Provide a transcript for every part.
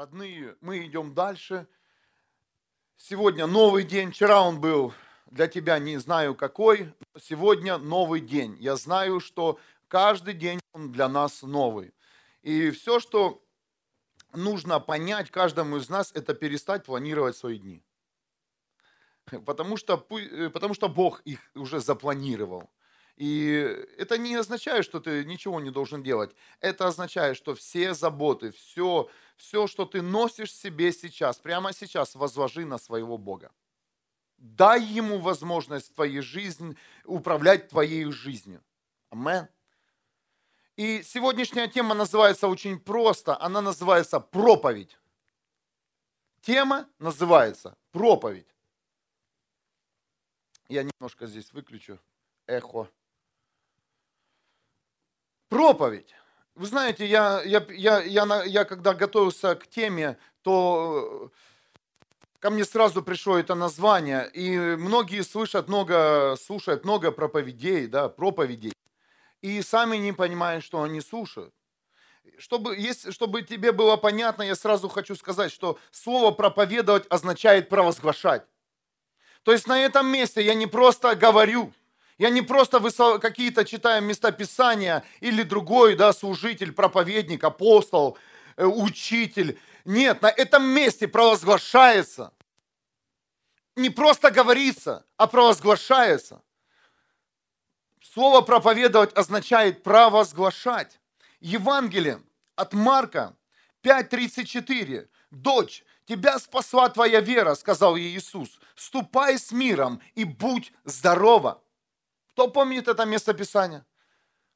Родные, мы идем дальше. Сегодня новый день. Вчера он был для тебя не знаю какой, но сегодня новый день. Я знаю, что каждый день он для нас новый. И все, что нужно понять каждому из нас, это перестать планировать свои дни. Потому что, э, потому что Бог их уже запланировал. И это не означает, что ты ничего не должен делать. Это означает, что все заботы, все, все, что ты носишь себе сейчас, прямо сейчас, возложи на своего Бога. Дай ему возможность твоей жизни управлять твоей жизнью. Амен. И сегодняшняя тема называется очень просто. Она называется проповедь. Тема называется проповедь. Я немножко здесь выключу эхо. Проповедь. Вы знаете, я, я, я, я, я когда готовился к теме, то ко мне сразу пришло это название, и многие слышат много, слушают много проповедей, да, проповедей, и сами не понимают, что они слушают. Чтобы, если, чтобы тебе было понятно, я сразу хочу сказать, что слово проповедовать означает провозглашать. То есть на этом месте я не просто говорю, я не просто какие-то читаю местописания или другой да, служитель, проповедник, апостол, э, учитель. Нет, на этом месте провозглашается. Не просто говорится, а провозглашается. Слово проповедовать означает провозглашать. Евангелие от Марка 5.34. Дочь, тебя спасла твоя вера, сказал ей Иисус. Ступай с миром и будь здорова. Кто помнит это местописание?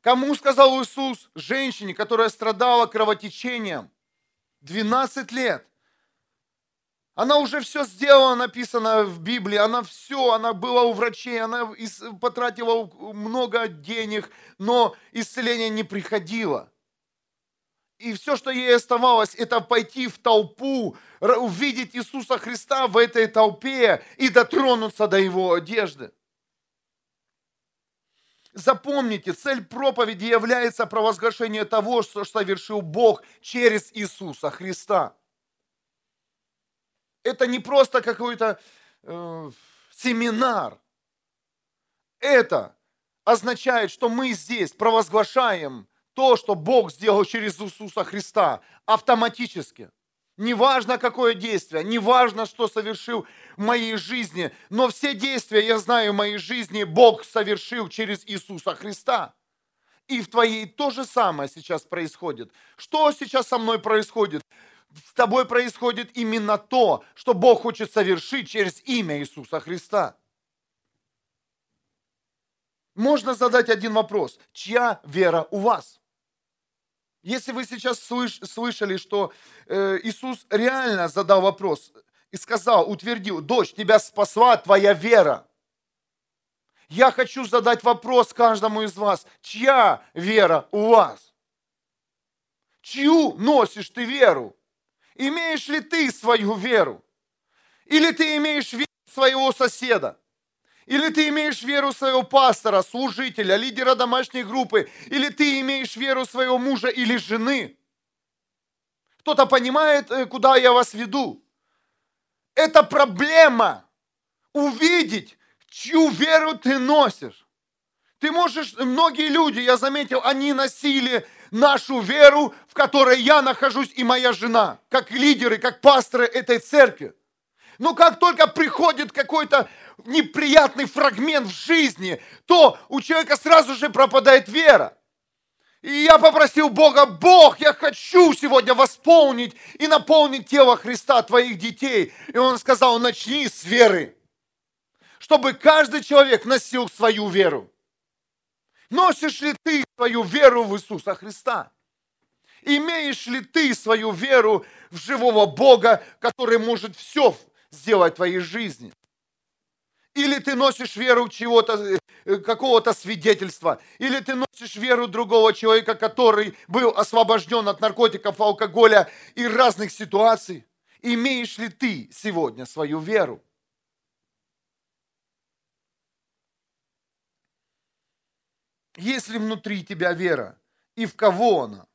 Кому сказал Иисус? Женщине, которая страдала кровотечением 12 лет. Она уже все сделала, написано в Библии, она все, она была у врачей, она потратила много денег, но исцеление не приходило. И все, что ей оставалось, это пойти в толпу, увидеть Иисуса Христа в этой толпе и дотронуться до Его одежды. Запомните, цель проповеди является провозглашение того, что совершил Бог через Иисуса Христа. Это не просто какой-то э, семинар. Это означает, что мы здесь провозглашаем то, что Бог сделал через Иисуса Христа автоматически. Неважно, какое действие, неважно, что совершил в моей жизни, но все действия, я знаю, в моей жизни Бог совершил через Иисуса Христа. И в твоей то же самое сейчас происходит. Что сейчас со мной происходит? С тобой происходит именно то, что Бог хочет совершить через имя Иисуса Христа. Можно задать один вопрос. Чья вера у вас? Если вы сейчас слыш, слышали, что э, Иисус реально задал вопрос и сказал, утвердил, дочь, тебя спасла твоя вера. Я хочу задать вопрос каждому из вас, чья вера у вас? Чью носишь ты веру? Имеешь ли ты свою веру? Или ты имеешь веру своего соседа? Или ты имеешь веру своего пастора, служителя, лидера домашней группы, или ты имеешь веру своего мужа или жены. Кто-то понимает, э, куда я вас веду. Это проблема. Увидеть, чью веру ты носишь. Ты можешь, многие люди, я заметил, они носили нашу веру, в которой я нахожусь и моя жена, как лидеры, как пасторы этой церкви. Но как только приходит какой-то неприятный фрагмент в жизни, то у человека сразу же пропадает вера. И я попросил Бога, Бог, я хочу сегодня восполнить и наполнить тело Христа, твоих детей. И он сказал, начни с веры, чтобы каждый человек носил свою веру. Носишь ли ты свою веру в Иисуса Христа? Имеешь ли ты свою веру в живого Бога, который может все сделать в твоей жизни? Или ты носишь веру чего-то, э, какого-то свидетельства, или ты носишь веру другого человека, который был освобожден от наркотиков, алкоголя и разных ситуаций. Имеешь ли ты сегодня свою веру? Есть ли внутри тебя вера? И в кого она?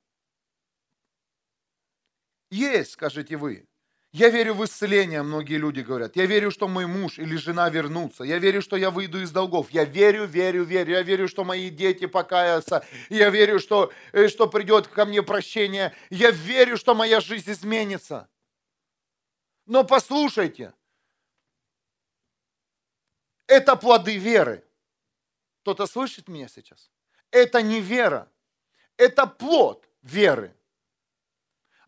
Есть, скажете вы. Я верю в исцеление, многие люди говорят. Я верю, что мой муж или жена вернутся. Я верю, что я выйду из долгов. Я верю, верю, верю. Я верю, что мои дети покаятся. Я верю, что, э, что придет ко мне прощение. Я верю, что моя жизнь изменится. Но послушайте, это плоды веры. Кто-то слышит меня сейчас? Это не вера, это плод веры.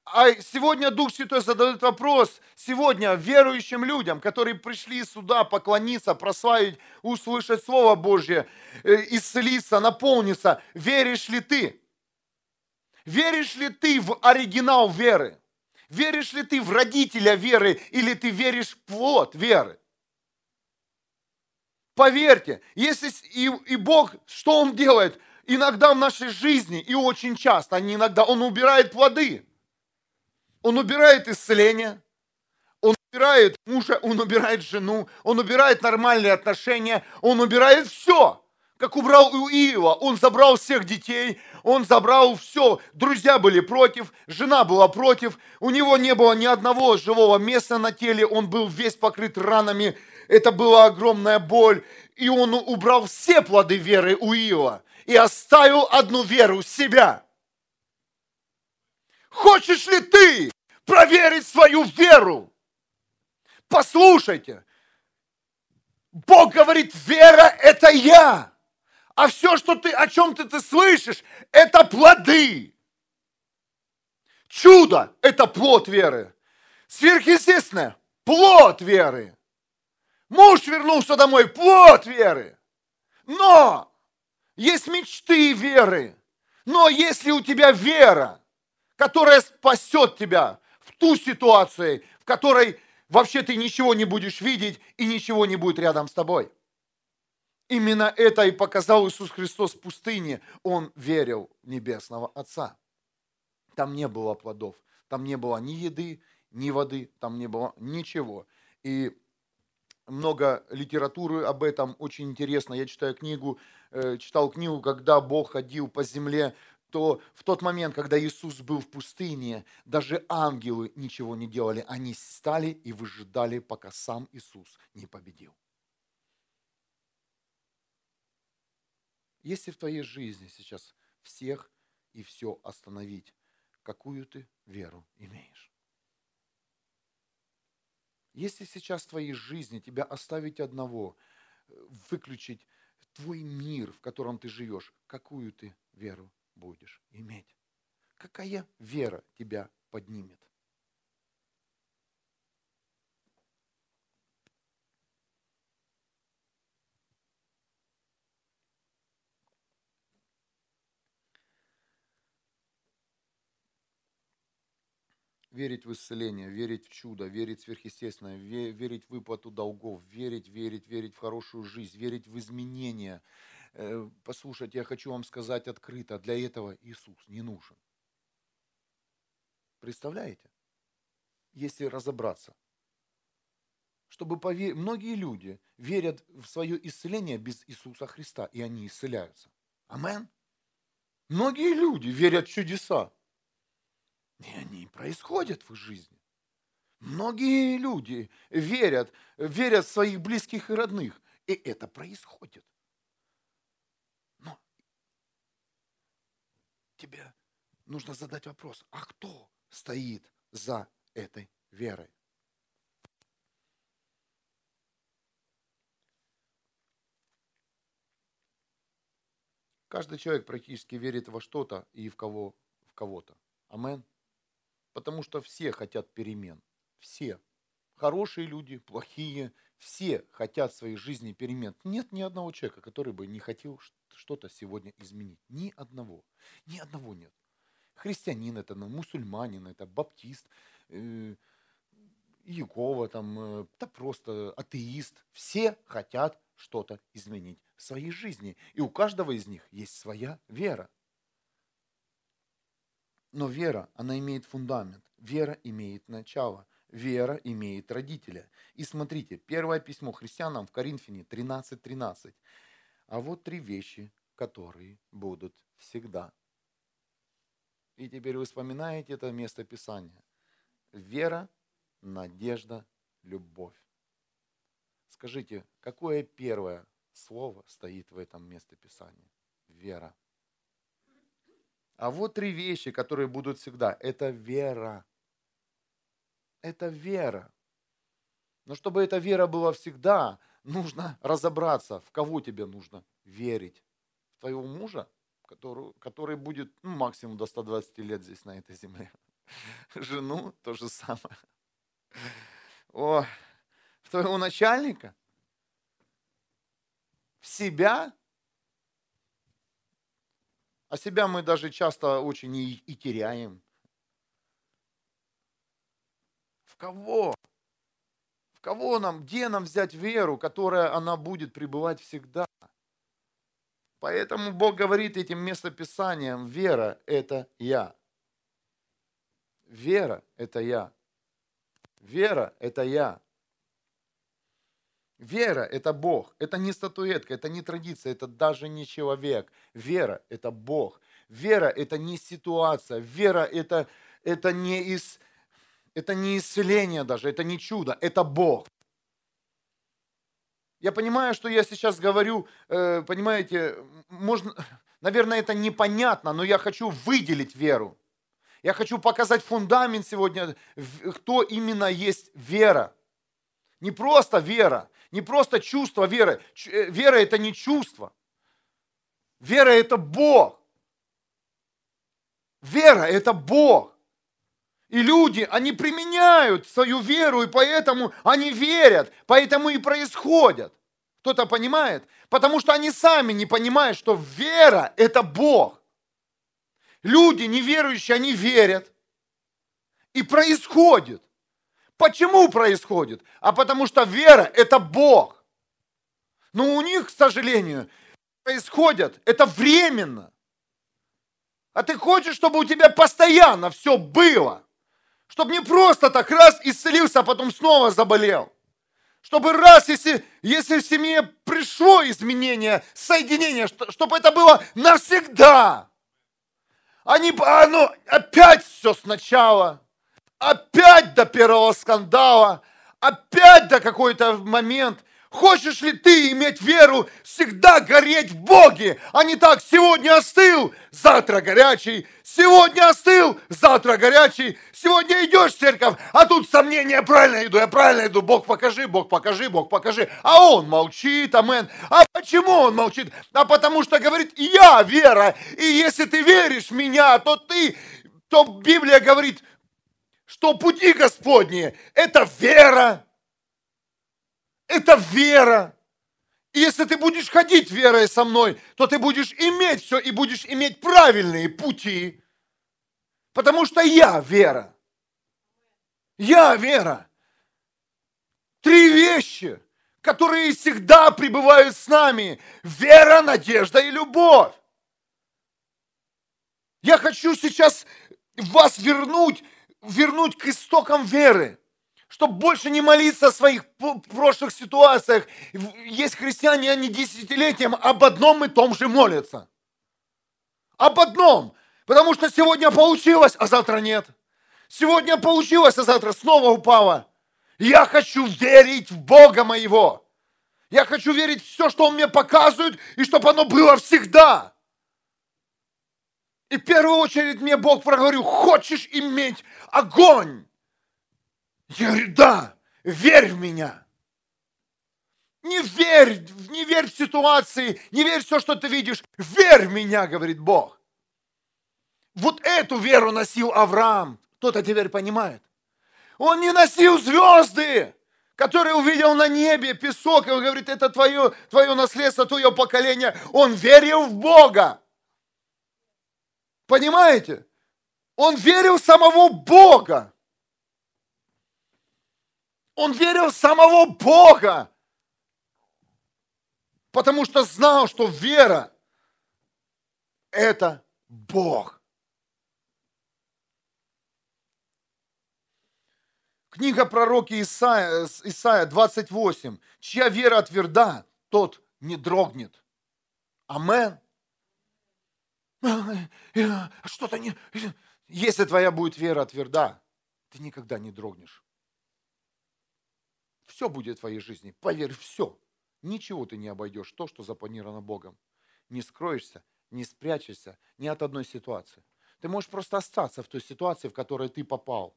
А сегодня Дух Святой задает вопрос сегодня верующим людям, которые пришли сюда поклониться, прославить, услышать Слово Божье, э, исцелиться, наполниться. Веришь ли ты? Веришь ли ты в оригинал веры? Веришь ли ты в родителя веры или ты веришь в плод веры? Поверьте, если и, и Бог, что Он делает? Иногда в нашей жизни, и очень часто, а не иногда, Он убирает плоды. Он убирает исцеление, он убирает мужа, он убирает жену, он убирает нормальные отношения, он убирает все. Как убрал у Иова, он забрал всех детей, он забрал все. Друзья были против, жена была против, у него не было ни одного живого места на теле, он был весь покрыт ранами, это была огромная боль. И он убрал все плоды веры у Иова и оставил одну веру себя. Хочешь ли ты проверить свою веру? Послушайте, Бог говорит, вера – это я. А все, что ты, о чем ты, ты слышишь, это плоды. Чудо – это плод веры. Сверхъестественное – плод веры. Муж вернулся домой – плод веры. Но есть мечты веры. Но если у тебя вера, которая спасет тебя в ту ситуацию, в которой вообще ты ничего не будешь видеть и ничего не будет рядом с тобой. Именно это и показал Иисус Христос в пустыне. Он верил в Небесного Отца. Там не было плодов, там не было ни еды, ни воды, там не было ничего. И много литературы об этом, очень интересно. Я читаю книгу, э, читал книгу, когда Бог ходил по земле то в тот момент, когда Иисус был в пустыне, даже ангелы ничего не делали. Они стали и выжидали, пока сам Иисус не победил. Если в твоей жизни сейчас всех и все остановить, какую ты веру имеешь? Если сейчас в твоей жизни тебя оставить одного, выключить твой мир, в котором ты живешь, какую ты веру будешь иметь? Какая вера тебя поднимет? верить в исцеление, верить в чудо, верить в сверхъестественное, верить в выплату долгов, верить, верить, верить в хорошую жизнь, верить в изменения, послушайте, я хочу вам сказать открыто, для этого Иисус не нужен. Представляете? Если разобраться. Чтобы поверить, многие люди верят в свое исцеление без Иисуса Христа, и они исцеляются. Амен. Многие люди верят в чудеса, и они происходят в их жизни. Многие люди верят, верят в своих близких и родных, и это происходит. Тебе нужно задать вопрос, а кто стоит за этой верой? Каждый человек практически верит во что-то и в кого в кого-то. Амен. Потому что все хотят перемен. Все. Хорошие люди, плохие, все хотят в своей жизни перемен. Нет ни одного человека, который бы не хотел что-то сегодня изменить. Ни одного. Ни одного нет. Христианин это, ну, мусульманин это, баптист, э, Иегова, там, э, да просто атеист. Все хотят что-то изменить в своей жизни. И у каждого из них есть своя вера. Но вера, она имеет фундамент. Вера имеет начало. Вера имеет родителя. И смотрите, первое письмо христианам в Коринфяне 13.13. 13. А вот три вещи, которые будут всегда. И теперь вы вспоминаете это место Писания. Вера, надежда, любовь. Скажите, какое первое слово стоит в этом местописании? Вера. А вот три вещи, которые будут всегда. Это вера. Это вера. Но чтобы эта вера была всегда, нужно разобраться, в кого тебе нужно верить. В твоего мужа, который, который будет ну, максимум до 120 лет здесь, на этой земле. Жену то же самое. О, в твоего начальника? В себя? А себя мы даже часто очень и, и теряем. В кого? В кого нам, где нам взять веру, которая она будет пребывать всегда? Поэтому Бог говорит этим местописанием, вера – это я. Вера – это я. Вера – это я. Вера – это Бог. Это не статуэтка, это не традиция, это даже не человек. Вера – это Бог. Вера – это не ситуация. Вера – это, это, не из, это не исцеление даже, это не чудо, это Бог. Я понимаю, что я сейчас говорю, э, понимаете, можно, наверное, это непонятно, но я хочу выделить веру. Я хочу показать фундамент сегодня, кто именно есть вера. Не просто вера, не просто чувство веры. Э, вера это не чувство. Вера это Бог. Вера это Бог. И люди, они применяют свою веру, и поэтому они верят, поэтому и происходят. Кто-то понимает? Потому что они сами не понимают, что вера – это Бог. Люди неверующие, они верят. И происходит. Почему происходит? А потому что вера – это Бог. Но у них, к сожалению, происходит, это временно. А ты хочешь, чтобы у тебя постоянно все было. Чтобы не просто так раз исцелился, а потом снова заболел. Чтобы раз, если, если в семье пришло изменение, соединение, чтобы это было навсегда. Они, оно опять все сначала. Опять до первого скандала. Опять до какой-то момент – Хочешь ли ты иметь веру, всегда гореть в Боге, а не так, сегодня остыл, завтра горячий, сегодня остыл, завтра горячий, сегодня идешь в церковь, а тут сомнения, правильно иду, я правильно иду, Бог покажи, Бог покажи, Бог покажи, а он молчит, амен. А почему он молчит? А потому что говорит, я вера, и если ты веришь в меня, то ты, то Библия говорит, что пути Господни – это вера, это вера. И если ты будешь ходить верой со мной, то ты будешь иметь все и будешь иметь правильные пути. Потому что я вера. Я вера. Три вещи, которые всегда пребывают с нами. Вера, надежда и любовь. Я хочу сейчас вас вернуть, вернуть к истокам веры чтобы больше не молиться о своих прошлых ситуациях. Есть христиане, они десятилетиям об одном и том же молятся. Об одном. Потому что сегодня получилось, а завтра нет. Сегодня получилось, а завтра снова упало. Я хочу верить в Бога моего. Я хочу верить в все, что Он мне показывает, и чтобы оно было всегда. И в первую очередь мне Бог проговорил, хочешь иметь огонь я говорю, да, верь в меня. Не верь, не верь в ситуации, не верь в все, что ты видишь. Верь в меня, говорит Бог. Вот эту веру носил Авраам. Кто-то теперь понимает. Он не носил звезды, которые увидел на небе, песок, и он говорит, это твое, твое наследство, твое поколение. Он верил в Бога. Понимаете? Он верил в самого Бога. Он верил в самого Бога, потому что знал, что вера – это Бог. Книга пророки Исаия, Исаия 28. Чья вера тверда, тот не дрогнет. Амен. Что-то не... Если твоя будет вера тверда, ты никогда не дрогнешь. Все будет в твоей жизни. Поверь, все. Ничего ты не обойдешь, то, что запланировано Богом. Не скроешься, не спрячешься ни от одной ситуации. Ты можешь просто остаться в той ситуации, в которой ты попал,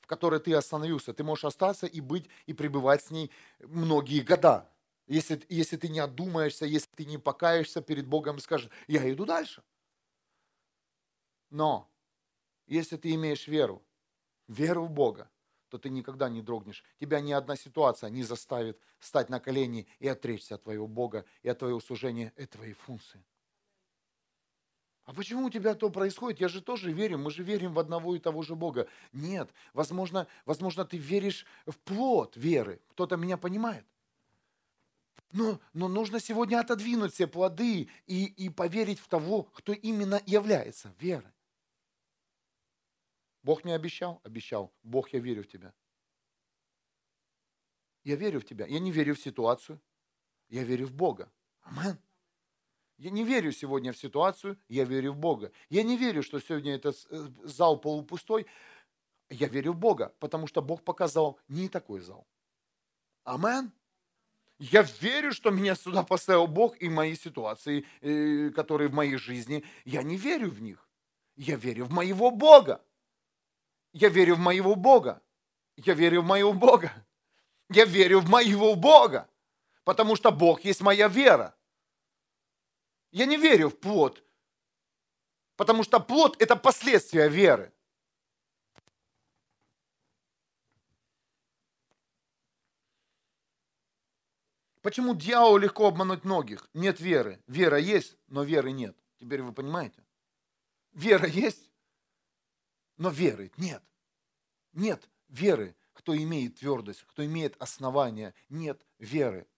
в которой ты остановился. Ты можешь остаться и быть, и пребывать с ней многие года. Если, если ты не отдумаешься, если ты не покаешься перед Богом и скажешь, я иду дальше. Но, если ты имеешь веру, веру в Бога, то ты никогда не дрогнешь. Тебя ни одна ситуация не заставит встать на колени и отречься от твоего Бога и от твоего служения и твоей функции. А почему у тебя то происходит? Я же тоже верю, мы же верим в одного и того же Бога. Нет, возможно, возможно ты веришь в плод веры. Кто-то меня понимает. Но, но нужно сегодня отодвинуть все плоды и, и поверить в того, кто именно является верой. Бог мне обещал? Обещал. Бог, я верю в тебя. Я верю в тебя. Я не верю в ситуацию. Я верю в Бога. Амен. Я не верю сегодня в ситуацию, я верю в Бога. Я не верю, что сегодня этот э, зал полупустой. Я верю в Бога, потому что Бог показал не такой зал. Амен. Я верю, что меня сюда поставил Бог и мои ситуации, э, которые в моей жизни. Я не верю в них. Я верю в моего Бога. Я верю в моего Бога. Я верю в моего Бога. Я верю в моего Бога. Потому что Бог есть моя вера. Я не верю в плод. Потому что плод – это последствия веры. Почему дьяволу легко обмануть многих? Нет веры. Вера есть, но веры нет. Теперь вы понимаете? Вера есть, но веры нет. Нет веры, кто имеет твердость, кто имеет основания. Нет веры.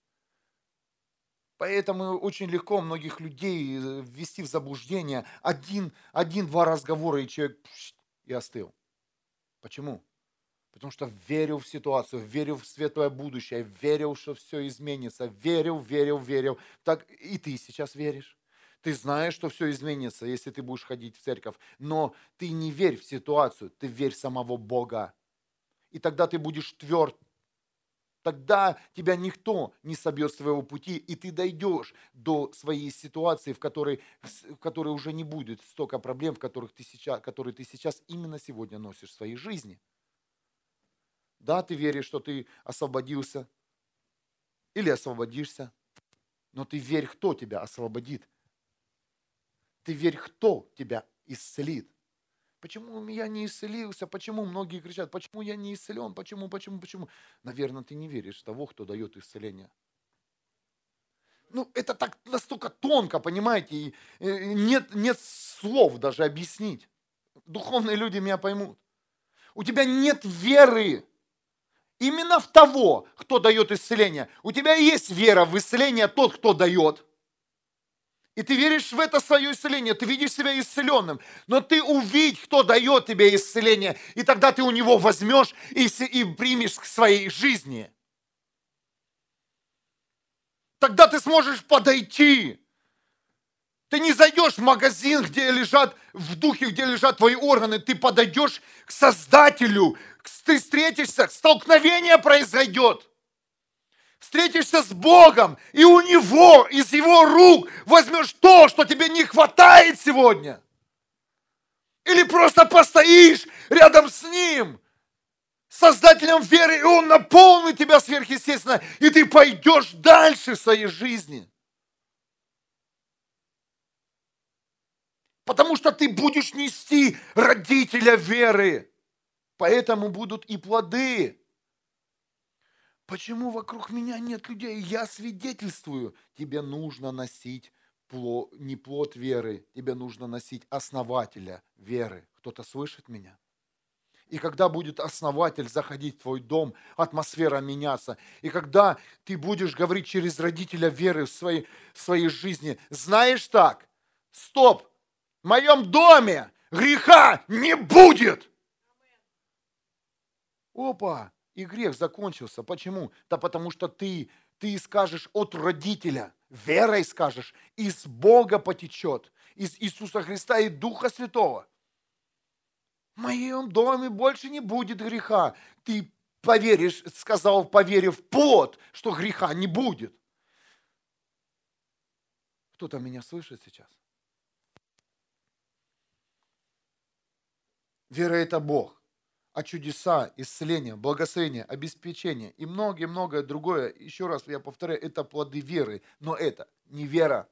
Поэтому очень легко многих людей э, ввести в заблуждение. Один, один-два разговора, и человек и остыл. Почему? Потому что верил в ситуацию, верил в светлое будущее, верил, что все изменится, верил, верил, верил. Так и ты сейчас веришь. Ты знаешь, что все изменится, если ты будешь ходить в церковь. Но ты не верь в ситуацию, ты верь в самого Бога. И тогда ты будешь тверд. Тогда тебя никто не собьет с своего пути, и ты дойдешь до своей ситуации, в которой, в которой уже не будет столько проблем, в которых ты сейчас, которые ты сейчас именно сегодня носишь в своей жизни. Да, ты веришь, что ты освободился или освободишься, но ты верь, кто тебя освободит. Ты верь, кто тебя исцелит. Почему я не исцелился? Почему многие кричат, почему я не исцелен? Почему, почему, почему? Наверное, ты не веришь в того, кто дает исцеление. Ну, это так настолько тонко, понимаете, и э, нет, нет слов даже объяснить. Духовные люди меня поймут. У тебя нет веры именно в того, кто дает исцеление. У тебя есть вера в исцеление тот, кто дает – и ты веришь в это свое исцеление, ты видишь себя исцеленным. Но ты увидь, кто дает тебе исцеление, и тогда ты у него возьмешь и, и примешь к своей жизни. Тогда ты сможешь подойти. Ты не зайдешь в магазин, где лежат, в духе, где лежат твои органы. Ты подойдешь к Создателю, ты встретишься, столкновение произойдет встретишься с Богом, и у Него, из Его рук возьмешь то, что тебе не хватает сегодня. Или просто постоишь рядом с Ним, Создателем веры, и Он наполнит тебя сверхъестественно, и ты пойдешь дальше в своей жизни. Потому что ты будешь нести родителя веры. Поэтому будут и плоды. Почему вокруг меня нет людей? Я свидетельствую. Тебе нужно носить плод, не плод веры, тебе нужно носить основателя веры. Кто-то слышит меня? И когда будет основатель заходить в твой дом, атмосфера меняться. И когда ты будешь говорить через родителя веры в своей, в своей жизни, знаешь так, стоп, в моем доме греха не будет. Опа, и грех закончился. Почему? Да потому что ты, ты скажешь от родителя, верой скажешь, из Бога потечет, из Иисуса Христа и Духа Святого. в моем доме больше не будет греха. Ты поверишь, сказал, поверив плод, что греха не будет. Кто-то меня слышит сейчас? Вера – это Бог. А чудеса, исцеление, благословение, обеспечение и многое-многое другое, еще раз я повторяю, это плоды веры. Но это не вера.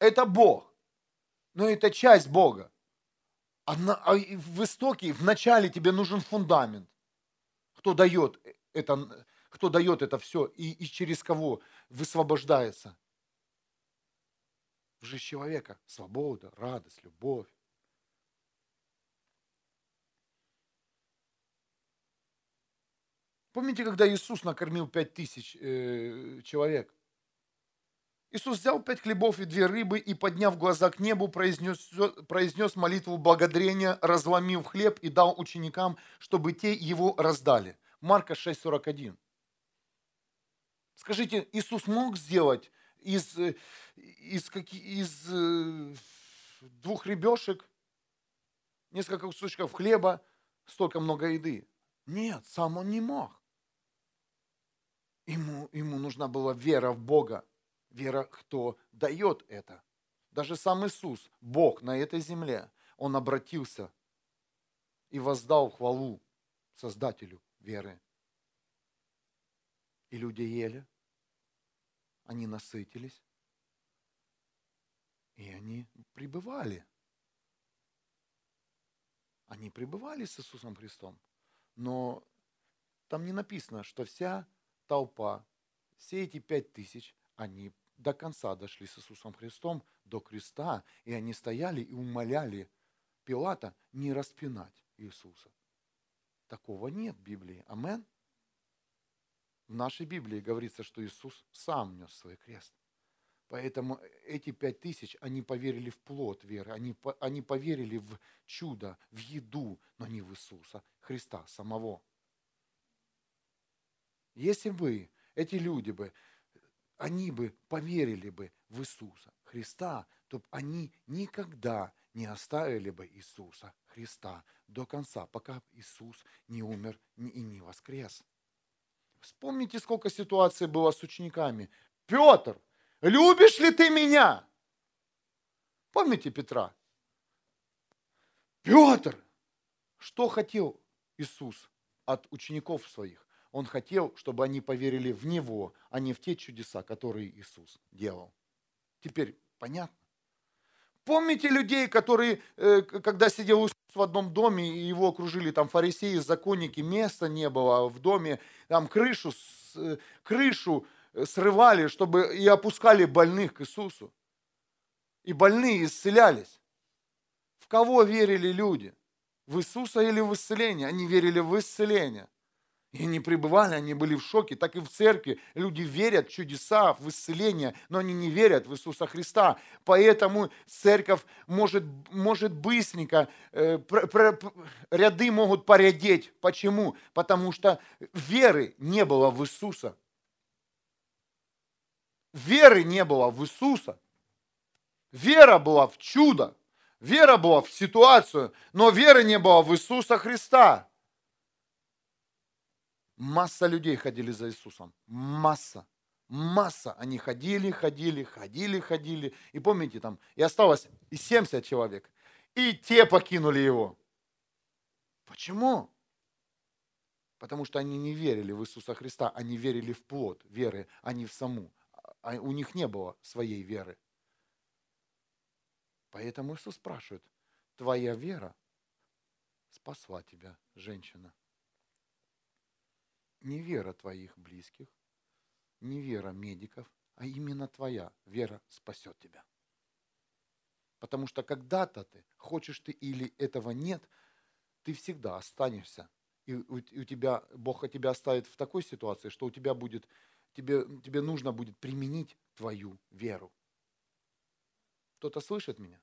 Это Бог. Но это часть Бога. А в истоке, в начале тебе нужен фундамент. Кто дает это, кто дает это все и, и через кого высвобождается. В жизнь человека свобода, радость, любовь. Помните, когда Иисус накормил пять тысяч э, человек? Иисус взял пять хлебов и две рыбы и, подняв глаза к небу, произнес, произнес молитву благодарения, разломил хлеб и дал ученикам, чтобы те его раздали. Марка 6,41. Скажите, Иисус мог сделать из, из, из э, двух ребешек несколько кусочков хлеба столько много еды? Нет, сам он не мог. Ему, ему нужна была вера в Бога вера, кто дает это. Даже сам Иисус, Бог на этой земле, Он обратился и воздал хвалу Создателю веры. И люди ели, они насытились, и они пребывали. Они пребывали с Иисусом Христом. Но там не написано, что вся толпа, все эти пять тысяч, они до конца дошли с Иисусом Христом, до креста, и они стояли и умоляли Пилата не распинать Иисуса. Такого нет в Библии. Амен. В нашей Библии говорится, что Иисус сам нес свой крест. Поэтому эти пять тысяч, они поверили в плод веры, они, они поверили в чудо, в еду, но не в Иисуса Христа самого. Если бы эти люди бы они бы поверили бы в Иисуса Христа, то они никогда не оставили бы Иисуса Христа до конца, пока Иисус не умер и не воскрес. Вспомните, сколько ситуаций было с учениками. Петр, любишь ли ты меня? Помните Петра? Петр, что хотел Иисус от учеников своих? Он хотел, чтобы они поверили в Него, а не в те чудеса, которые Иисус делал. Теперь понятно? Помните людей, которые, э, когда сидел Иисус в одном доме, и его окружили там фарисеи, законники, места не было в доме, там крышу, э, крышу э, срывали, чтобы и опускали больных к Иисусу. И больные исцелялись. В кого верили люди? В Иисуса или в исцеление? Они верили в исцеление. И они пребывали, они были в шоке. Так и в церкви люди верят в чудеса, в исцеление, но они не верят в Иисуса Христа. Поэтому церковь может, может быстренько, э, пр, пр, ряды могут порядеть. Почему? Потому что веры не было в Иисуса. Веры не было в Иисуса. Вера была в чудо. Вера была в ситуацию, но веры не было в Иисуса Христа. Масса людей ходили за Иисусом. Масса. Масса. Они ходили, ходили, ходили, ходили. И помните там, и осталось и 70 человек. И те покинули его. Почему? Потому что они не верили в Иисуса Христа, они верили в плод веры, а не в саму. А у них не было своей веры. Поэтому Иисус спрашивает, твоя вера спасла тебя, женщина не вера твоих близких, не вера медиков, а именно твоя вера спасет тебя. Потому что когда-то ты, хочешь ты или этого нет, ты всегда останешься. И у, тебя, Бог тебя оставит в такой ситуации, что у тебя будет, тебе, тебе нужно будет применить твою веру. Кто-то слышит меня?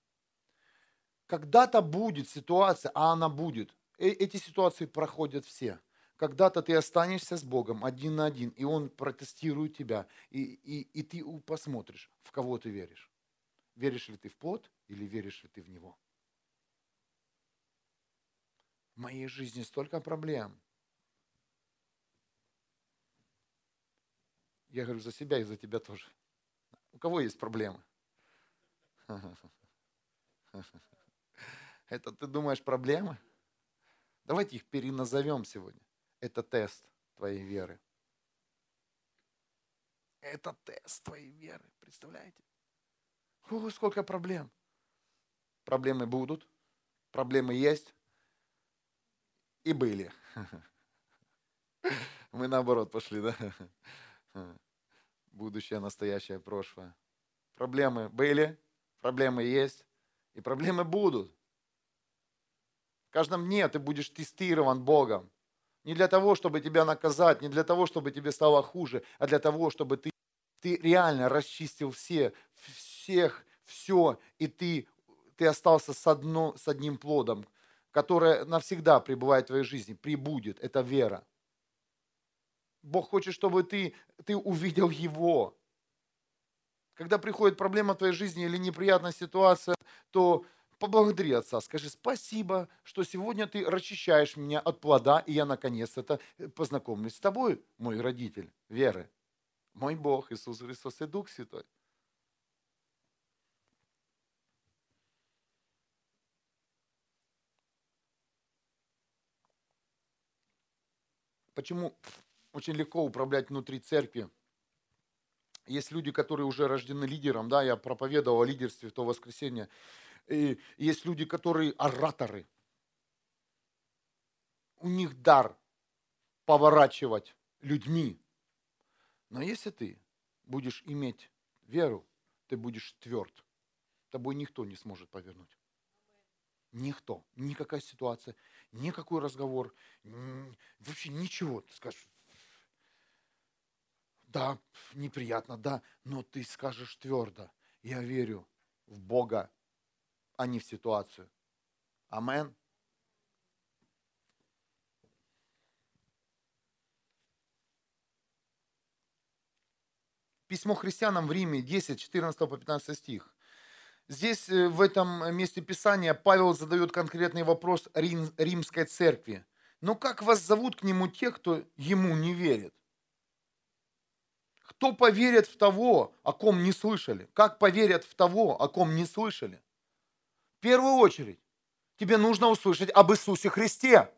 Когда-то будет ситуация, а она будет. Э, эти ситуации проходят все когда-то ты останешься с Богом один на один, и Он протестирует тебя, и, и, и ты посмотришь, в кого ты веришь. Веришь ли ты в плод или веришь ли ты в Него? В моей жизни столько проблем. Я говорю за себя и за тебя тоже. У кого есть проблемы? Это ты думаешь проблемы? Давайте их переназовем сегодня. Это тест твоей веры. Это тест твоей веры. Представляете? О, сколько проблем. Проблемы будут, проблемы есть и были. Мы наоборот пошли, да? Будущее, настоящее, прошлое. Проблемы были, проблемы есть, и проблемы будут. В каждом дне ты будешь тестирован Богом. Не для того, чтобы тебя наказать, не для того, чтобы тебе стало хуже, а для того, чтобы ты, ты реально расчистил все, всех, все, и ты, ты остался с, одно, с одним плодом, которое навсегда пребывает в твоей жизни, прибудет. Это вера. Бог хочет, чтобы ты, ты увидел Его. Когда приходит проблема в твоей жизни или неприятная ситуация, то поблагодари Отца, скажи спасибо, что сегодня ты расчищаешь меня от плода, и я наконец-то познакомлюсь с тобой, мой родитель веры, мой Бог, Иисус Христос и Дух Святой. Почему очень легко управлять внутри церкви? Есть люди, которые уже рождены лидером, да, я проповедовал о лидерстве в то воскресенье. И есть люди, которые ораторы. У них дар поворачивать людьми. Но если ты будешь иметь веру, ты будешь тверд. Тобой никто не сможет повернуть. Никто, никакая ситуация, никакой разговор, вообще ничего. Ты скажешь, да, неприятно, да, но ты скажешь твердо, я верю в Бога, а не в ситуацию. Амен. Письмо христианам в Риме 10, 14 по 15 стих. Здесь, э, в этом месте Писания, Павел задает конкретный вопрос Рим, римской церкви. Но как вас зовут к нему те, кто ему не верит? Кто поверит в того, о ком не слышали? Как поверят в того, о ком не слышали? В первую очередь, тебе нужно услышать об Иисусе Христе.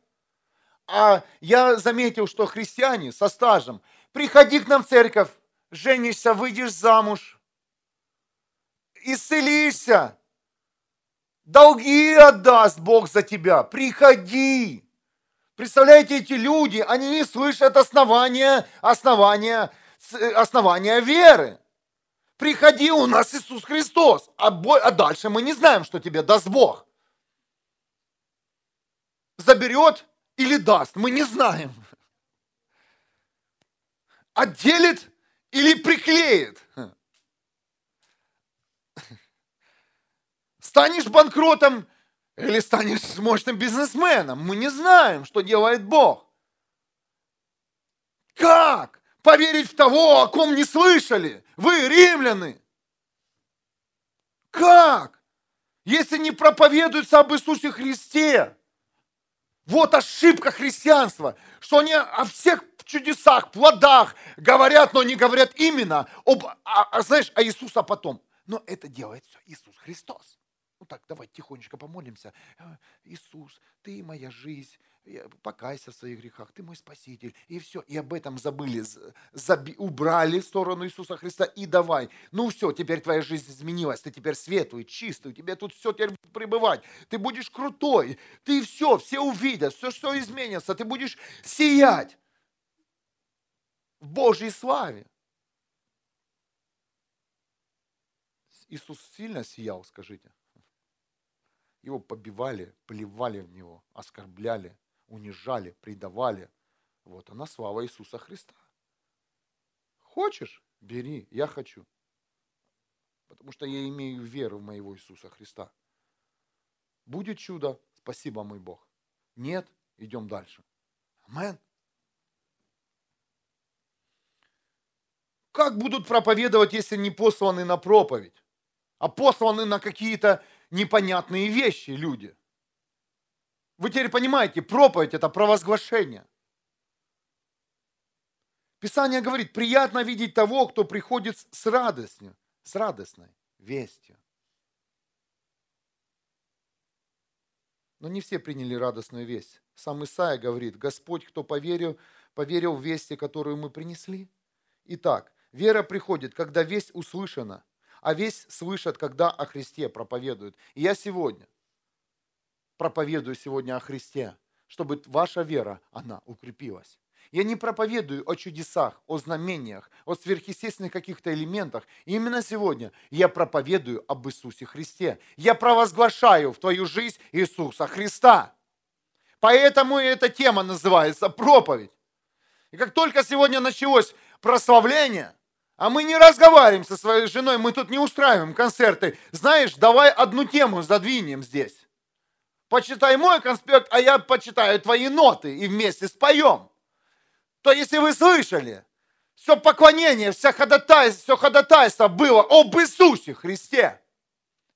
А я заметил, что христиане со стажем, приходи к нам в церковь, женишься, выйдешь замуж, исцелишься, долги отдаст Бог за тебя, приходи. Представляете, эти люди, они не слышат основания, основания, основания веры. Приходи, у нас Иисус Христос. А, а дальше мы не знаем, что тебе даст Бог. Заберет или даст, мы не знаем. Отделит или приклеит. Станешь банкротом или станешь мощным бизнесменом. Мы не знаем, что делает Бог. Как? Поверить в того, о ком не слышали. Вы, римляны. Как? Если не проповедуется об Иисусе Христе. Вот ошибка христианства, что они о всех чудесах, плодах говорят, но не говорят именно об, а, а, знаешь, о Иисуса потом. Но это делает все Иисус Христос. Ну так, давай тихонечко помолимся. «Э, Иисус, ты моя жизнь, покайся в своих грехах, ты мой спаситель. И все, и об этом забыли, заби, убрали в сторону Иисуса Христа и давай. Ну все, теперь твоя жизнь изменилась, ты теперь светлый, чистый, тебе тут все теперь пребывать. Ты будешь крутой, ты все, все увидят, все, все изменится, ты будешь сиять в Божьей славе. Иисус сильно сиял, скажите. Его побивали, плевали в него, оскорбляли, унижали, предавали. Вот она слава Иисуса Христа. Хочешь? Бери, я хочу. Потому что я имею веру в моего Иисуса Христа. Будет чудо, спасибо, мой Бог. Нет, идем дальше. Амен. Как будут проповедовать, если не посланы на проповедь, а посланы на какие-то непонятные вещи люди. Вы теперь понимаете, проповедь – это провозглашение. Писание говорит, приятно видеть того, кто приходит с радостью, с радостной вестью. Но не все приняли радостную весть. Сам Исаия говорит, Господь, кто поверил, поверил в вести, которую мы принесли. Итак, вера приходит, когда весть услышана, а весть слышат, когда о Христе проповедуют. И я сегодня проповедую сегодня о Христе, чтобы ваша вера, она укрепилась. Я не проповедую о чудесах, о знамениях, о сверхъестественных каких-то элементах. И именно сегодня я проповедую об Иисусе Христе. Я провозглашаю в твою жизнь Иисуса Христа. Поэтому эта тема называется проповедь. И как только сегодня началось прославление, а мы не разговариваем со своей женой, мы тут не устраиваем концерты. Знаешь, давай одну тему задвинем здесь. Почитай мой конспект, а я почитаю твои ноты и вместе споем то если вы слышали, все поклонение, вся ходатайство, все ходатайство было об Иисусе Христе.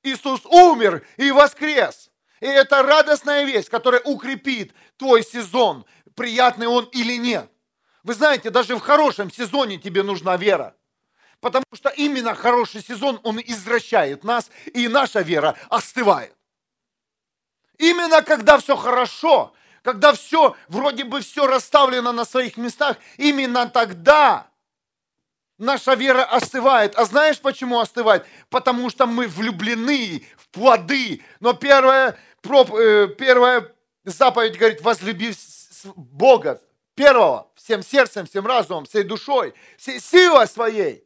Иисус умер и воскрес. И это радостная весть, которая укрепит твой сезон, приятный он или нет. Вы знаете, даже в хорошем сезоне тебе нужна вера. Потому что именно хороший сезон, он извращает нас, и наша вера остывает. Именно когда все хорошо, когда все, вроде бы все расставлено на своих местах, именно тогда наша вера остывает. А знаешь, почему остывает? Потому что мы влюблены в плоды. Но первая, э, первая заповедь говорит, возлюби Бога, первого, всем сердцем, всем разумом, всей душой, всей силой своей.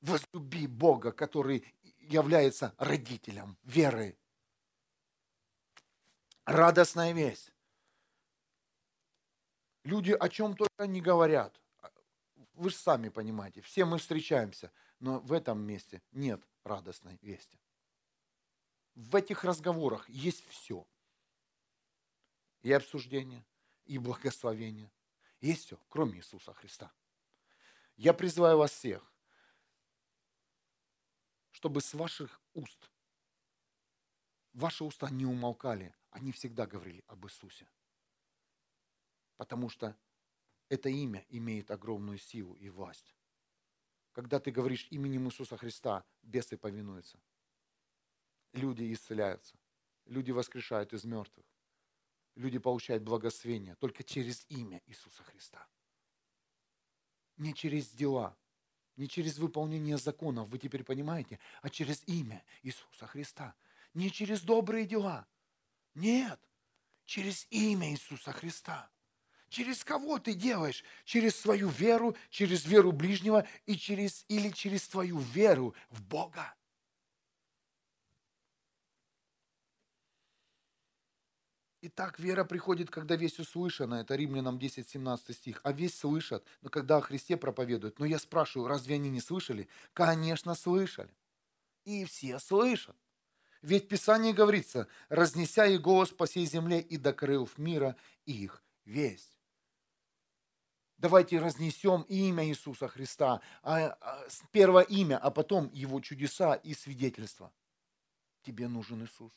Возлюби Бога, который является родителем веры радостная весть. Люди о чем только не говорят. Вы же сами понимаете, все мы встречаемся, но в этом месте нет радостной вести. В этих разговорах есть все. И обсуждение, и благословение. Есть все, кроме Иисуса Христа. Я призываю вас всех, чтобы с ваших уст, ваши уста не умолкали они всегда говорили об Иисусе. Потому что это имя имеет огромную силу и власть. Когда ты говоришь именем Иисуса Христа, бесы повинуются. Люди исцеляются. Люди воскрешают из мертвых. Люди получают благословение только через имя Иисуса Христа. Не через дела, не через выполнение законов, вы теперь понимаете, а через имя Иисуса Христа. Не через добрые дела, нет, через имя Иисуса Христа. Через кого ты делаешь? Через свою веру, через веру ближнего и через, или через твою веру в Бога. Итак, вера приходит, когда весть услышана. Это Римлянам 10, 17 стих. А весть слышат, но когда о Христе проповедуют. Но я спрашиваю, разве они не слышали? Конечно, слышали. И все слышат. Ведь в Писании говорится, разнеся голос по всей земле и докрыл мира их весть. Давайте разнесем имя Иисуса Христа, а, а, первое имя, а потом его чудеса и свидетельства. Тебе нужен Иисус.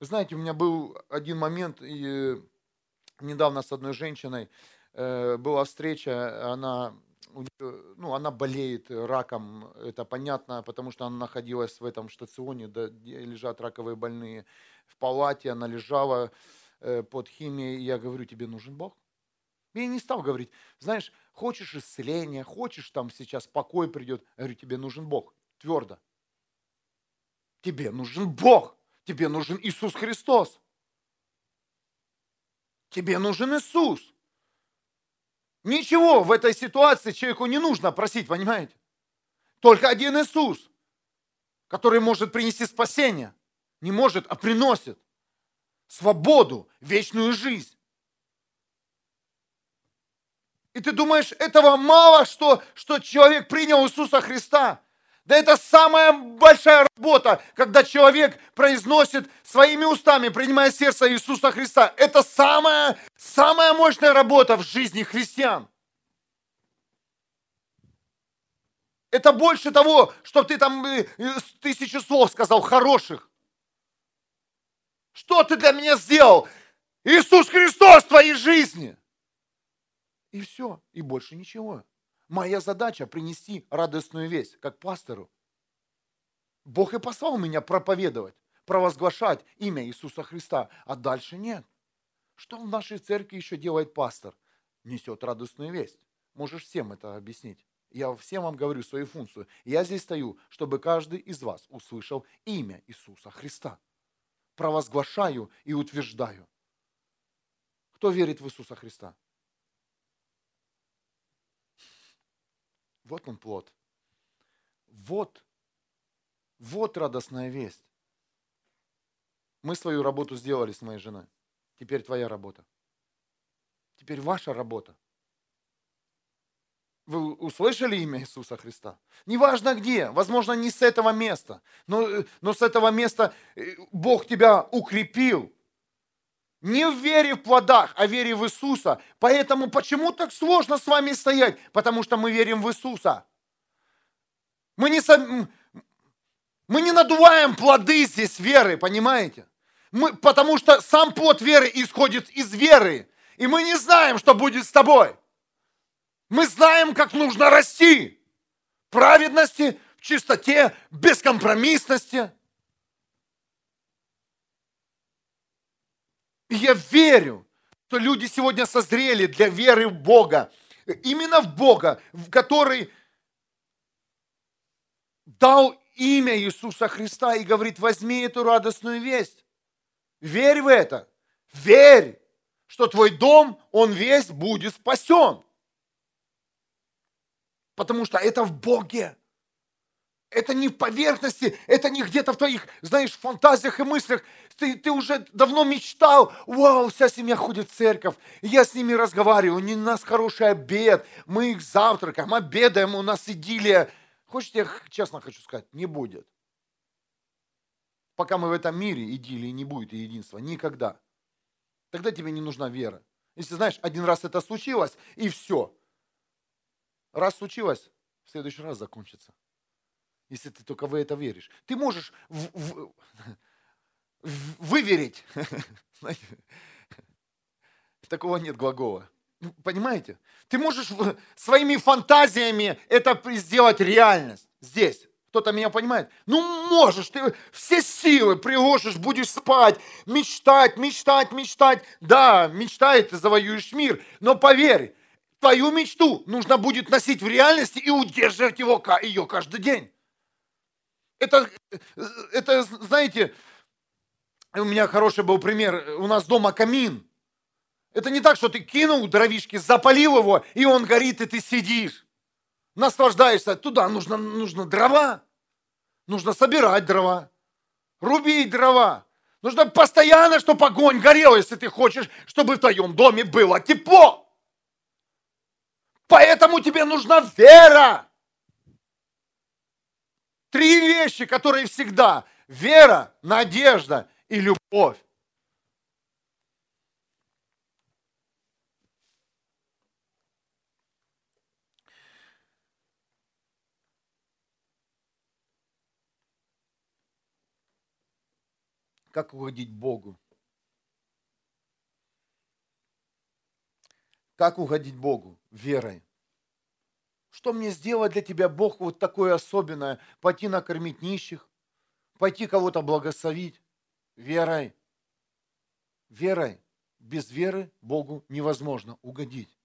Знаете, у меня был один момент, и э, недавно с одной женщиной э, была встреча, она ну, она болеет раком, это понятно, потому что она находилась в этом штационе, где лежат раковые больные. В палате она лежала э, под химией, я говорю, тебе нужен Бог? Я не стал говорить, знаешь, хочешь исцеления, хочешь там сейчас покой придет. Я говорю, тебе нужен Бог, твердо. Тебе нужен Бог, тебе нужен Иисус Христос. Тебе нужен Иисус. Ничего в этой ситуации человеку не нужно просить, понимаете? Только один Иисус, который может принести спасение. Не может, а приносит свободу, вечную жизнь. И ты думаешь, этого мало, что, что человек принял Иисуса Христа? Да это самая большая работа, когда человек произносит своими устами, принимая сердце Иисуса Христа. Это самая, самая мощная работа в жизни христиан. Это больше того, что ты там э, тысячу слов сказал хороших. Что ты для меня сделал? Иисус Христос в твоей жизни. И все, и больше ничего. Моя задача принести радостную весть, как пастору. Бог и послал меня проповедовать, провозглашать имя Иисуса Христа, а дальше нет. Что в нашей церкви еще делает пастор? Несет радостную весть. Можешь всем это объяснить. Я всем вам говорю свою функцию. Я здесь стою, чтобы каждый из вас услышал имя Иисуса Христа. Провозглашаю и утверждаю. Кто верит в Иисуса Христа? Вот он плод. Вот, вот радостная весть. Мы свою работу сделали с моей женой. Теперь твоя работа. Теперь ваша работа. Вы услышали имя Иисуса Христа? Неважно где, возможно, не с этого места, но, но с этого места э, Бог тебя укрепил. Не в вере в плодах, а в вере в Иисуса. Поэтому почему так сложно с вами стоять? Потому что мы верим в Иисуса. Мы не, мы не надуваем плоды здесь веры, понимаете? Мы, потому что сам плод веры исходит из веры. И мы не знаем, что будет с тобой. Мы знаем, как нужно расти. Праведности, в чистоте, бескомпромиссности. И я верю, что люди сегодня созрели для веры в Бога. Именно в Бога, в который дал имя Иисуса Христа и говорит, возьми эту радостную весть. Верь в это. Верь, что твой дом, он весь будет спасен. Потому что это в Боге. Это не в поверхности, это не где-то в твоих, знаешь, фантазиях и мыслях. Ты, ты уже давно мечтал, вау, вся семья ходит в церковь, я с ними разговариваю, у нас хороший обед, мы их завтракаем, обедаем, у нас идиллия. Хочешь, я честно хочу сказать, не будет. Пока мы в этом мире, идиллии не будет и единства. Никогда. Тогда тебе не нужна вера. Если знаешь, один раз это случилось, и все. Раз случилось, в следующий раз закончится. Если ты только в это веришь. Ты можешь в, в, выверить. Такого нет глагола. Понимаете? Ты можешь своими фантазиями это сделать реальность здесь. Кто-то меня понимает? Ну, можешь, ты все силы приложишь, будешь спать, мечтать, мечтать, мечтать. Да, мечтай, ты завоюешь мир, но поверь, твою мечту нужно будет носить в реальности и удерживать его, ее каждый день. Это, это, знаете, у меня хороший был пример. У нас дома камин. Это не так, что ты кинул дровишки, запалил его, и он горит, и ты сидишь. Наслаждаешься. Туда нужно, нужно дрова. Нужно собирать дрова. Рубить дрова. Нужно постоянно, чтобы огонь горел, если ты хочешь, чтобы в твоем доме было тепло. Поэтому тебе нужна вера. Три вещи, которые всегда. Вера, надежда и любовь. Как угодить Богу? Как угодить Богу? Верой. Что мне сделать для тебя, Бог, вот такое особенное? Пойти накормить нищих? Пойти кого-то благословить? Верой. Верой. Без веры Богу невозможно угодить.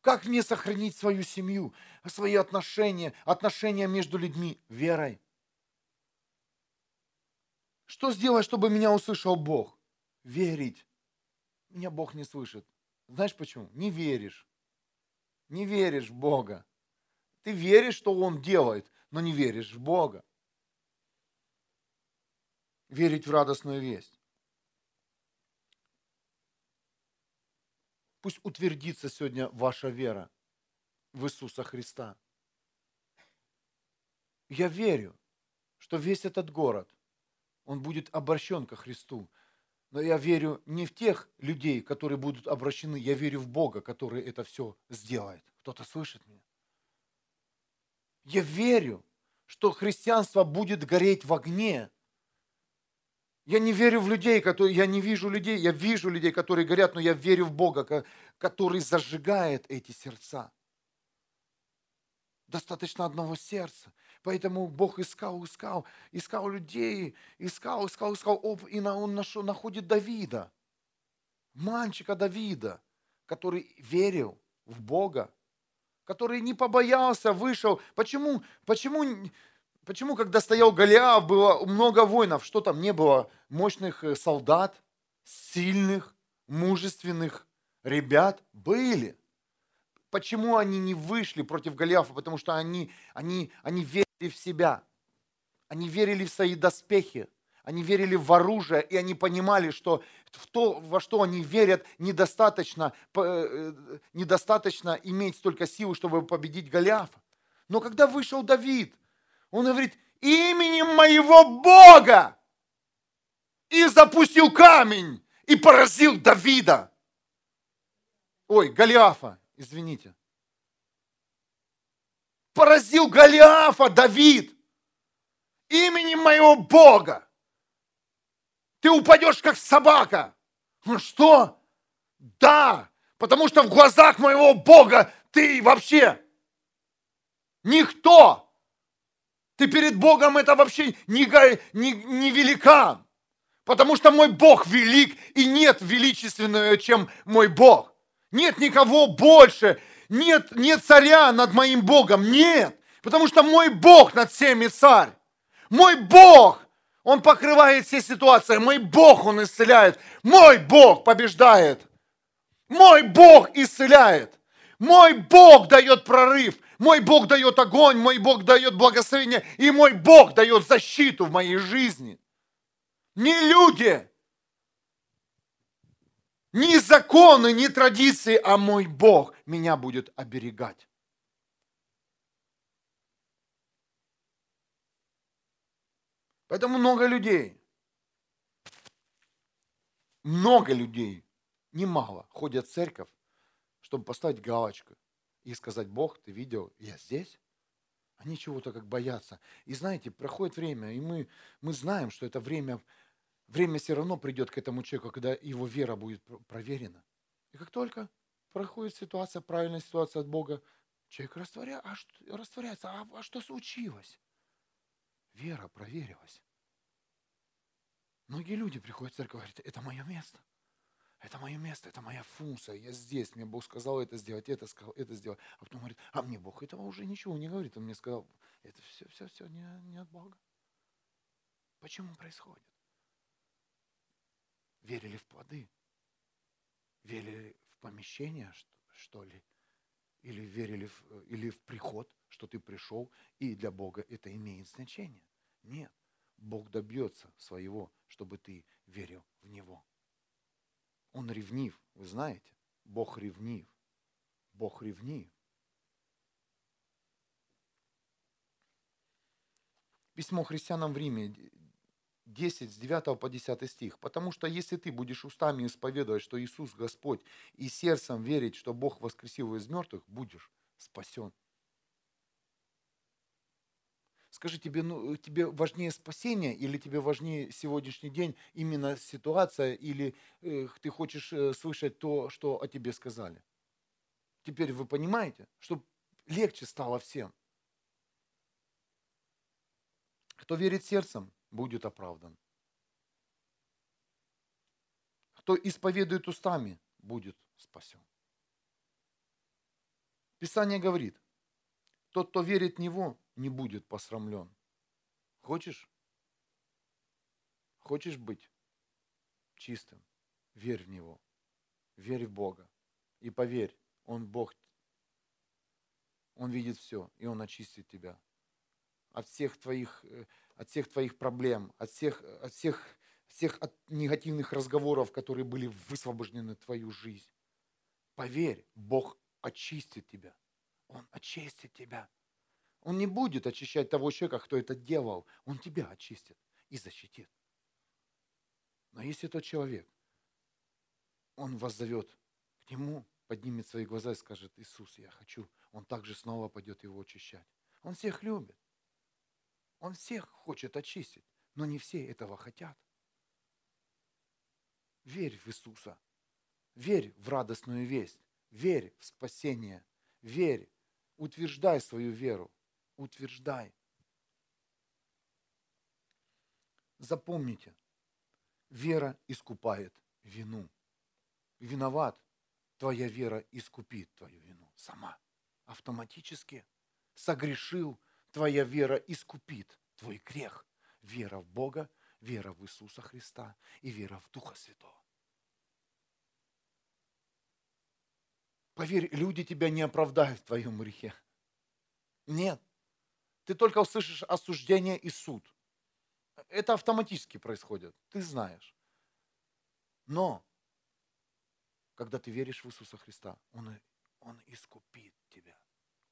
Как мне сохранить свою семью, свои отношения, отношения между людьми верой? Что сделать, чтобы меня услышал Бог? Верить. Меня Бог не слышит. Знаешь почему? Не веришь. Не веришь в Бога. Ты веришь, что Он делает, но не веришь в Бога. Верить в радостную весть. Пусть утвердится сегодня ваша вера в Иисуса Христа. Я верю, что весь этот город, он будет обращен ко Христу. Но я верю не в тех людей, которые будут обращены, я верю в Бога, который это все сделает. Кто-то слышит меня? Я верю, что христианство будет гореть в огне. Я не верю в людей, которые, я не вижу людей, я вижу людей, которые горят, но я верю в Бога, который зажигает эти сердца. Достаточно одного сердца. Поэтому Бог искал, искал, искал людей, искал, искал, искал, и он нашел, находит Давида, мальчика Давида, который верил в Бога, который не побоялся, вышел. Почему, почему, почему когда стоял Голиаф, было много воинов, что там не было мощных э, солдат, сильных, мужественных ребят? Были. Почему они не вышли против Голиафа? Потому что они, они, они верили в себя. Они верили в свои доспехи. Они верили в оружие, и они понимали, что в то, во что они верят, недостаточно, э, недостаточно иметь столько сил, чтобы победить Голиафа. Но когда вышел Давид, он говорит, именем моего Бога! И запустил камень, и поразил Давида. Ой, Голиафа, извините. Поразил Голиафа Давид именем моего Бога ты упадешь как собака. Ну что? Да, потому что в глазах моего Бога ты вообще никто. Ты перед Богом это вообще не, не, не великан. Потому что мой Бог велик, и нет величественного, чем мой Бог. Нет никого больше, нет, нет царя над моим Богом, нет. Потому что мой Бог над всеми царь. Мой Бог он покрывает все ситуации. Мой Бог, Он исцеляет. Мой Бог побеждает. Мой Бог исцеляет. Мой Бог дает прорыв. Мой Бог дает огонь. Мой Бог дает благословение. И мой Бог дает защиту в моей жизни. Не люди, ни законы, ни традиции, а мой Бог меня будет оберегать. Поэтому много людей, много людей, немало, ходят в церковь, чтобы поставить галочку и сказать, Бог, ты видел, я здесь. Они чего-то как боятся. И знаете, проходит время, и мы, мы знаем, что это время, время все равно придет к этому человеку, когда его вера будет проверена. И как только проходит ситуация, правильная ситуация от Бога, человек растворя, а что, растворяется. А, а что случилось? Вера проверилась. Многие люди приходят в церковь и говорят, это мое место. Это мое место, это моя функция, я здесь, мне Бог сказал это сделать, это сказал, это сделать. А потом говорит, а мне Бог этого уже ничего не говорит. Он мне сказал, это все, все, все не, не от Бога. Почему происходит? Верили в плоды? Верили в помещение, что, что ли? Или верили в, или в приход, что ты пришел, и для Бога это имеет значение? Нет. Бог добьется своего, чтобы ты верил в Него. Он ревнив, вы знаете. Бог ревнив. Бог ревнив. Письмо христианам в Риме 10, с 9 по 10 стих. «Потому что если ты будешь устами исповедовать, что Иисус Господь, и сердцем верить, что Бог воскресил его из мертвых, будешь спасен». Скажи, тебе, ну, тебе важнее спасение или тебе важнее сегодняшний день именно ситуация, или э, ты хочешь э, слышать то, что о тебе сказали? Теперь вы понимаете, что легче стало всем. Кто верит сердцем, будет оправдан. Кто исповедует устами, будет спасен. Писание говорит, тот, кто верит в Него, не будет посрамлен. Хочешь? Хочешь быть чистым? Верь в Него. Верь в Бога. И поверь, Он Бог. Он видит все, и Он очистит тебя от всех твоих, э, от всех твоих проблем, от всех, от всех, всех от негативных разговоров, которые были высвобождены в твою жизнь. Поверь, Бог очистит тебя. Он очистит тебя. Он не будет очищать того человека, кто это делал. Он тебя очистит и защитит. Но если тот человек, он вас зовет к нему, поднимет свои глаза и скажет, Иисус, я хочу, он также снова пойдет его очищать. Он всех любит. Он всех хочет очистить, но не все этого хотят. Верь в Иисуса. Верь в радостную весть. Верь в спасение. Верь. Утверждай свою веру. Утверждай. Запомните, вера искупает вину. Виноват, твоя вера искупит твою вину сама. Автоматически согрешил, твоя вера искупит твой грех. Вера в Бога, вера в Иисуса Христа и вера в Духа Святого. Поверь, люди тебя не оправдают в твоем грехе. Нет. Ты только услышишь осуждение и суд. Это автоматически происходит. Ты знаешь. Но, когда ты веришь в Иисуса Христа, Он, он искупит тебя.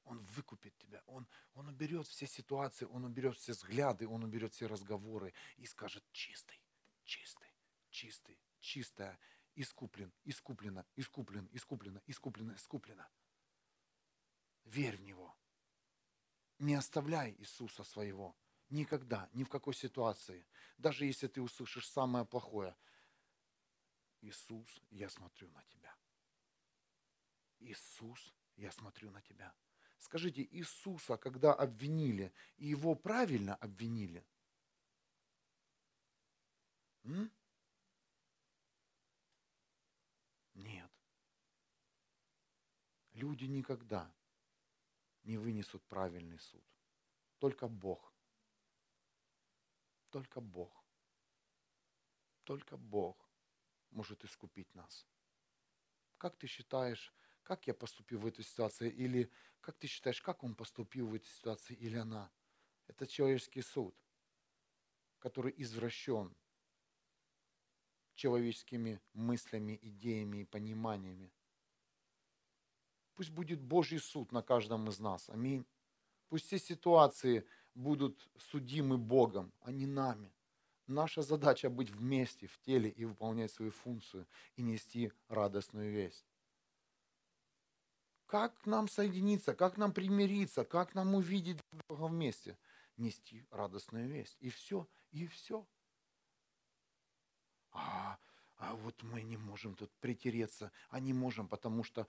Он выкупит тебя. Он, он уберет все ситуации, Он уберет все взгляды, Он уберет все разговоры и скажет чистый, чистый, чистый, чистая искуплен, искуплено, искуплен, искуплено, искуплено, искуплено. Верь в Него. Не оставляй Иисуса своего. Никогда, ни в какой ситуации. Даже если ты услышишь самое плохое. Иисус, я смотрю на тебя. Иисус, я смотрю на тебя. Скажите, Иисуса, когда обвинили, и его правильно обвинили? М? Нет. Люди никогда не вынесут правильный суд. Только Бог. Только Бог. Только Бог может искупить нас. Как ты считаешь, как я поступил в этой ситуации? Или как ты считаешь, как он поступил в этой ситуации или она? Это человеческий суд, который извращен, человеческими мыслями, идеями и пониманиями. Пусть будет Божий суд на каждом из нас. Аминь. Пусть все ситуации будут судимы Богом, а не нами. Наша задача быть вместе, в теле и выполнять свою функцию и нести радостную весть. Как нам соединиться, как нам примириться, как нам увидеть Бога вместе? Нести радостную весть. И все, и все а, а вот мы не можем тут притереться, а не можем, потому что,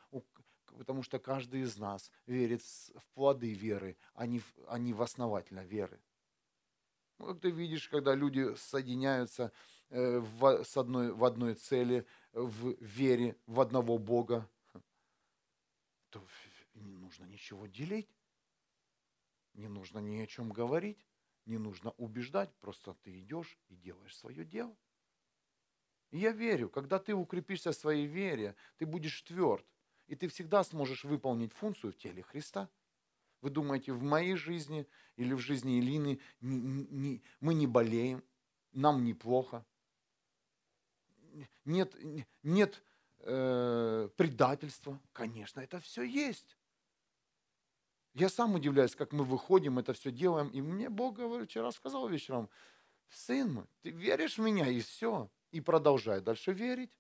потому что каждый из нас верит в плоды веры, а не, в, а не в основательно веры. Ну, как ты видишь, когда люди соединяются э, в, с одной, в одной цели, в вере в одного Бога, то не нужно ничего делить, не нужно ни о чем говорить, не нужно убеждать, просто ты идешь и делаешь свое дело. Я верю, когда ты укрепишься в своей вере, ты будешь тверд, и ты всегда сможешь выполнить функцию в теле Христа. Вы думаете, в моей жизни или в жизни Илины не, не, мы не болеем, нам неплохо, нет, нет э, предательства? Конечно, это все есть. Я сам удивляюсь, как мы выходим, это все делаем. И мне Бог говорит, вчера сказал вечером, сын мой, ты веришь в меня, и все и продолжай дальше верить.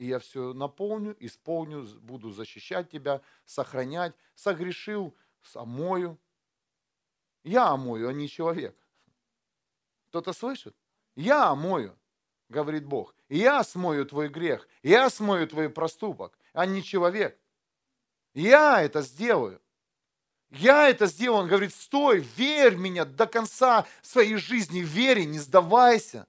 И я все наполню, исполню, буду защищать тебя, сохранять. Согрешил, омою. Я омою, а не человек. Кто-то слышит? Я омою, говорит Бог. Я смою твой грех, я смою твой проступок, а не человек. Я это сделаю. Я это сделаю. Он говорит, стой, верь меня до конца своей жизни, верь, не сдавайся.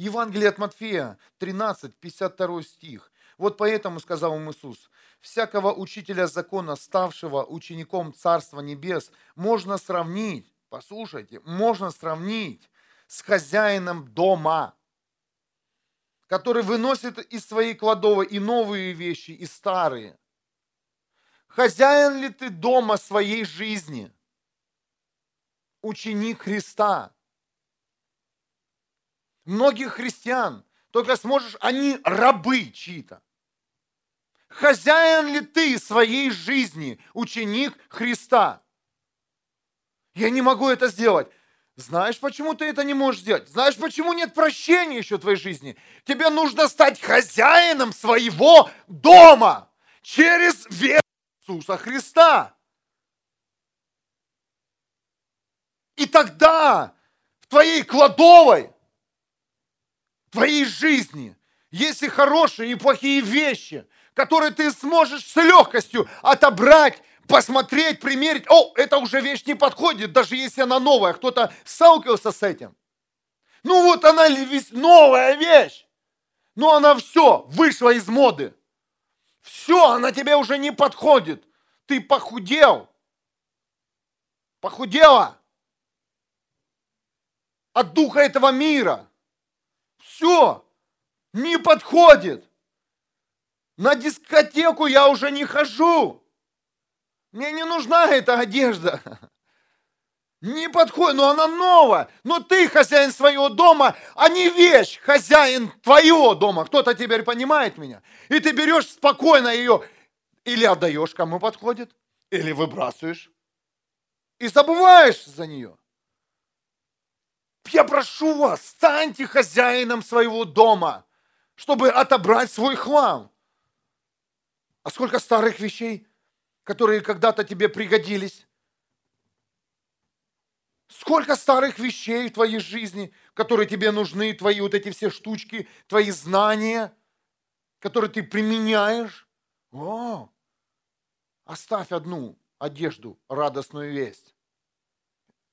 Евангелие от Матфея, 13, 52 стих. Вот поэтому сказал им Иисус, всякого учителя закона, ставшего учеником Царства Небес, можно сравнить, послушайте, можно сравнить с хозяином дома, который выносит из своей кладовой и новые вещи, и старые. Хозяин ли ты дома своей жизни? Ученик Христа – многих христиан, только сможешь, они рабы чьи-то. Хозяин ли ты своей жизни, ученик Христа? Я не могу это сделать. Знаешь, почему ты это не можешь сделать? Знаешь, почему нет прощения еще в твоей жизни? Тебе нужно стать хозяином своего дома через веру Иисуса Христа. И тогда в твоей кладовой, твоей жизни, есть и хорошие, и плохие вещи, которые ты сможешь с легкостью отобрать, посмотреть, примерить. О, эта уже вещь не подходит, даже если она новая. Кто-то сталкивался с этим. Ну вот она новая вещь. Но она все, вышла из моды. Все, она тебе уже не подходит. Ты похудел. Похудела. От духа этого мира. Все. Не подходит. На дискотеку я уже не хожу. Мне не нужна эта одежда. Не подходит, но она новая. Но ты хозяин своего дома, а не вещь, хозяин твоего дома. Кто-то теперь понимает меня? И ты берешь спокойно ее или отдаешь, кому подходит, или выбрасываешь. И забываешь за нее. Я прошу вас, станьте хозяином своего дома, чтобы отобрать свой хлам. А сколько старых вещей, которые когда-то тебе пригодились, Сколько старых вещей в твоей жизни, которые тебе нужны, твои вот эти все штучки, твои знания, которые ты применяешь. О, оставь одну одежду, радостную весть.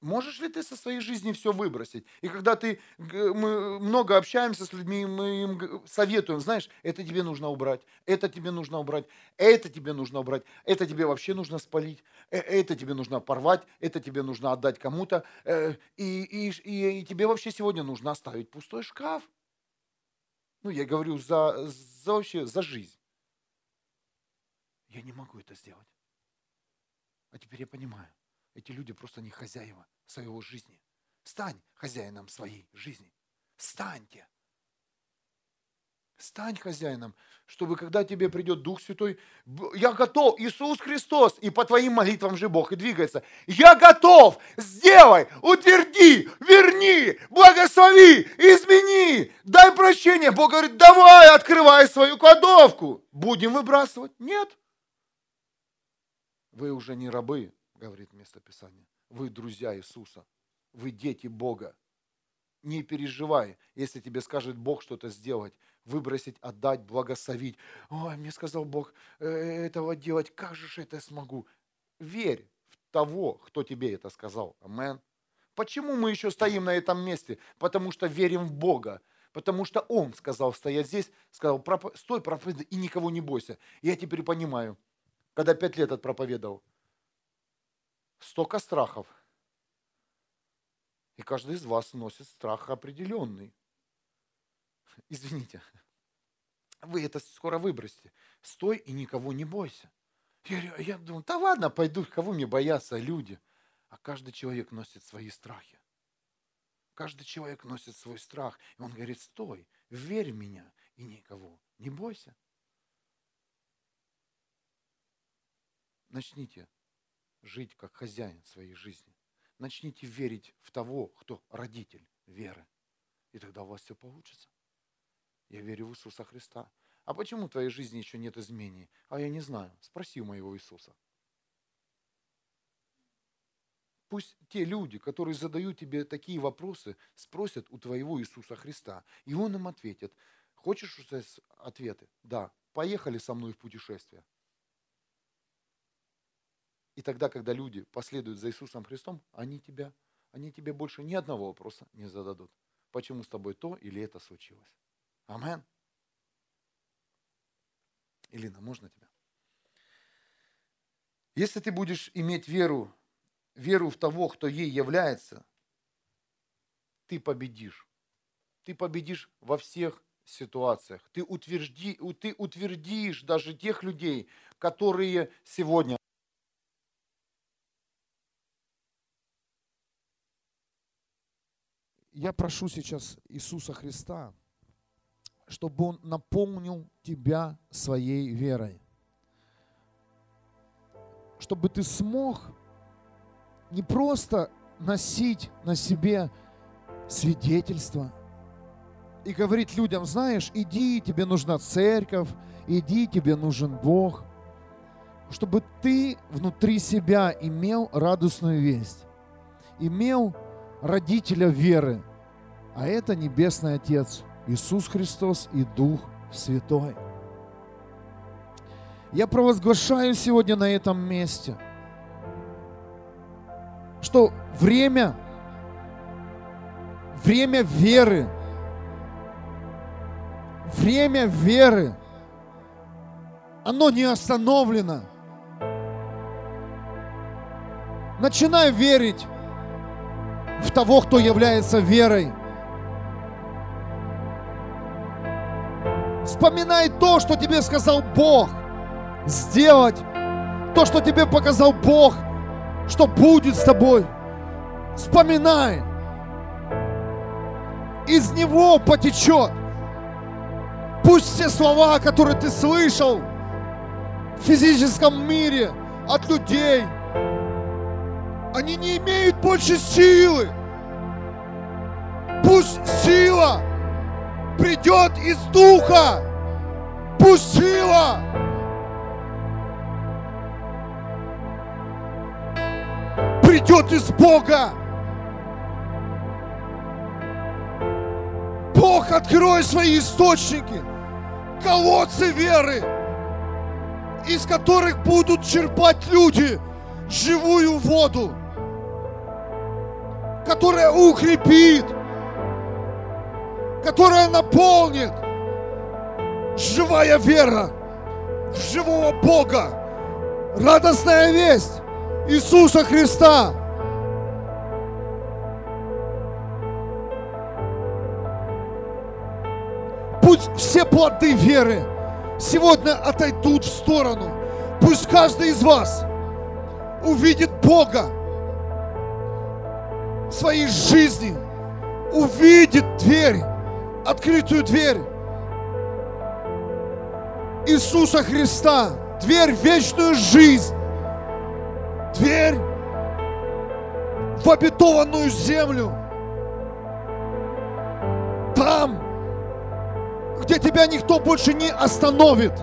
Можешь ли ты со своей жизни все выбросить? И когда ты, мы много общаемся с людьми, мы им советуем, знаешь, это тебе нужно убрать, это тебе нужно убрать, это тебе нужно убрать, это тебе вообще нужно спалить, э, это тебе нужно порвать, это тебе нужно отдать кому-то, э, и, и, и, и тебе вообще сегодня нужно оставить пустой шкаф. Ну, я говорю за, за вообще за жизнь. Я не могу это сделать. А теперь я понимаю. Эти люди просто не хозяева своего жизни. Стань хозяином своей жизни. Станьте. Стань хозяином, чтобы когда тебе придет Дух Святой, я готов, Иисус Христос, и по твоим молитвам же Бог и двигается. Я готов, сделай, утверди, верни, благослови, измени, дай прощение. Бог говорит, давай, открывай свою кладовку. Будем выбрасывать? Нет. Вы уже не рабы, говорит место Писания. Вы друзья Иисуса. Вы дети Бога. Не переживай, если тебе скажет Бог что-то сделать, выбросить, отдать, благословить. Ой, мне сказал Бог э, этого делать, как же это смогу? Верь в того, кто тебе это сказал. Амен. Почему мы еще стоим на этом месте? Потому что верим в Бога. Потому что Он сказал стоять здесь, сказал, стой, проповедуй и никого не бойся. Я теперь понимаю, когда пять лет отпроповедовал, столько страхов. И каждый из вас носит страх определенный. Извините, вы это скоро выбросите. Стой и никого не бойся. Я, я думаю, да ладно, пойду, кого мне бояться, люди. А каждый человек носит свои страхи. Каждый человек носит свой страх. И он говорит, стой, верь в меня и никого не бойся. Начните жить как хозяин своей жизни. Начните верить в того, кто родитель веры. И тогда у вас все получится. Я верю в Иисуса Христа. А почему в твоей жизни еще нет изменений? А я не знаю. Спроси у моего Иисуса. Пусть те люди, которые задают тебе такие вопросы, спросят у твоего Иисуса Христа. И Он им ответит. Хочешь узнать ответы? Да. Поехали со мной в путешествие. И тогда, когда люди последуют за Иисусом Христом, они, тебя, они тебе больше ни одного вопроса не зададут. Почему с тобой то или это случилось? Амен. Илина, можно тебя? Если ты будешь иметь веру, веру в того, кто ей является, ты победишь. Ты победишь во всех ситуациях. Ты, утвержди, ты утвердишь даже тех людей, которые сегодня я прошу сейчас Иисуса Христа, чтобы Он наполнил тебя своей верой. Чтобы ты смог не просто носить на себе свидетельство и говорить людям, знаешь, иди, тебе нужна церковь, иди, тебе нужен Бог, чтобы ты внутри себя имел радостную весть имел родителя веры, а это Небесный Отец, Иисус Христос и Дух Святой. Я провозглашаю сегодня на этом месте, что время, время веры, время веры, оно не остановлено. Начинай верить в того, кто является верой. Вспоминай то, что тебе сказал Бог – сделать то, что тебе показал Бог, что будет с тобой. Вспоминай. Из него потечет. Пусть все слова, которые ты слышал в физическом мире от людей, они не имеют больше силы. Пусть сила придет из духа. Пусть сила придет из Бога. Бог, открой свои источники, колодцы веры, из которых будут черпать люди живую воду, которая укрепит, которая наполнит живая вера в живого Бога. Радостная весть Иисуса Христа. Пусть все плоды веры сегодня отойдут в сторону. Пусть каждый из вас увидит Бога в своей жизни, увидит дверь, открытую дверь Иисуса Христа, дверь в вечную жизнь. Дверь в обетованную землю. Там, где тебя никто больше не остановит,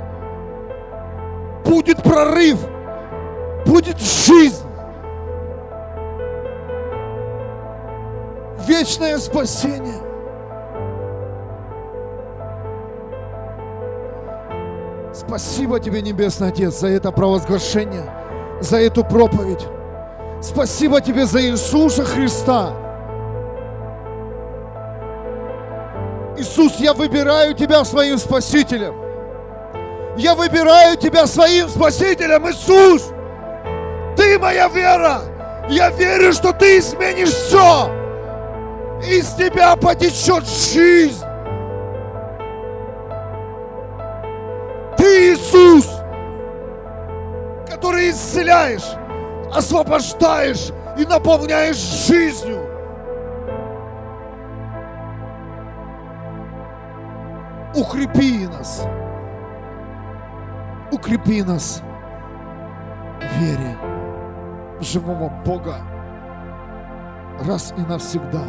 будет прорыв, будет жизнь, вечное спасение. Спасибо тебе, Небесный Отец, за это провозглашение за эту проповедь. Спасибо тебе за Иисуса Христа. Иисус, я выбираю Тебя своим Спасителем. Я выбираю Тебя своим Спасителем, Иисус. Ты моя вера. Я верю, что Ты изменишь все. Из Тебя потечет жизнь. Исцеляешь, освобождаешь и наполняешь жизнью. Укрепи нас. Укрепи нас в вере в живого Бога раз и навсегда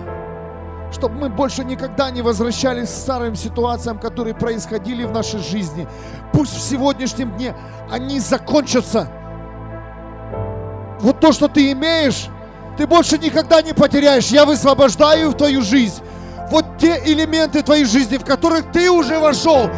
чтобы мы больше никогда не возвращались к старым ситуациям, которые происходили в нашей жизни. Пусть в сегодняшнем дне они закончатся. Вот то, что ты имеешь, ты больше никогда не потеряешь. Я высвобождаю в твою жизнь вот те элементы твоей жизни, в которых ты уже вошел.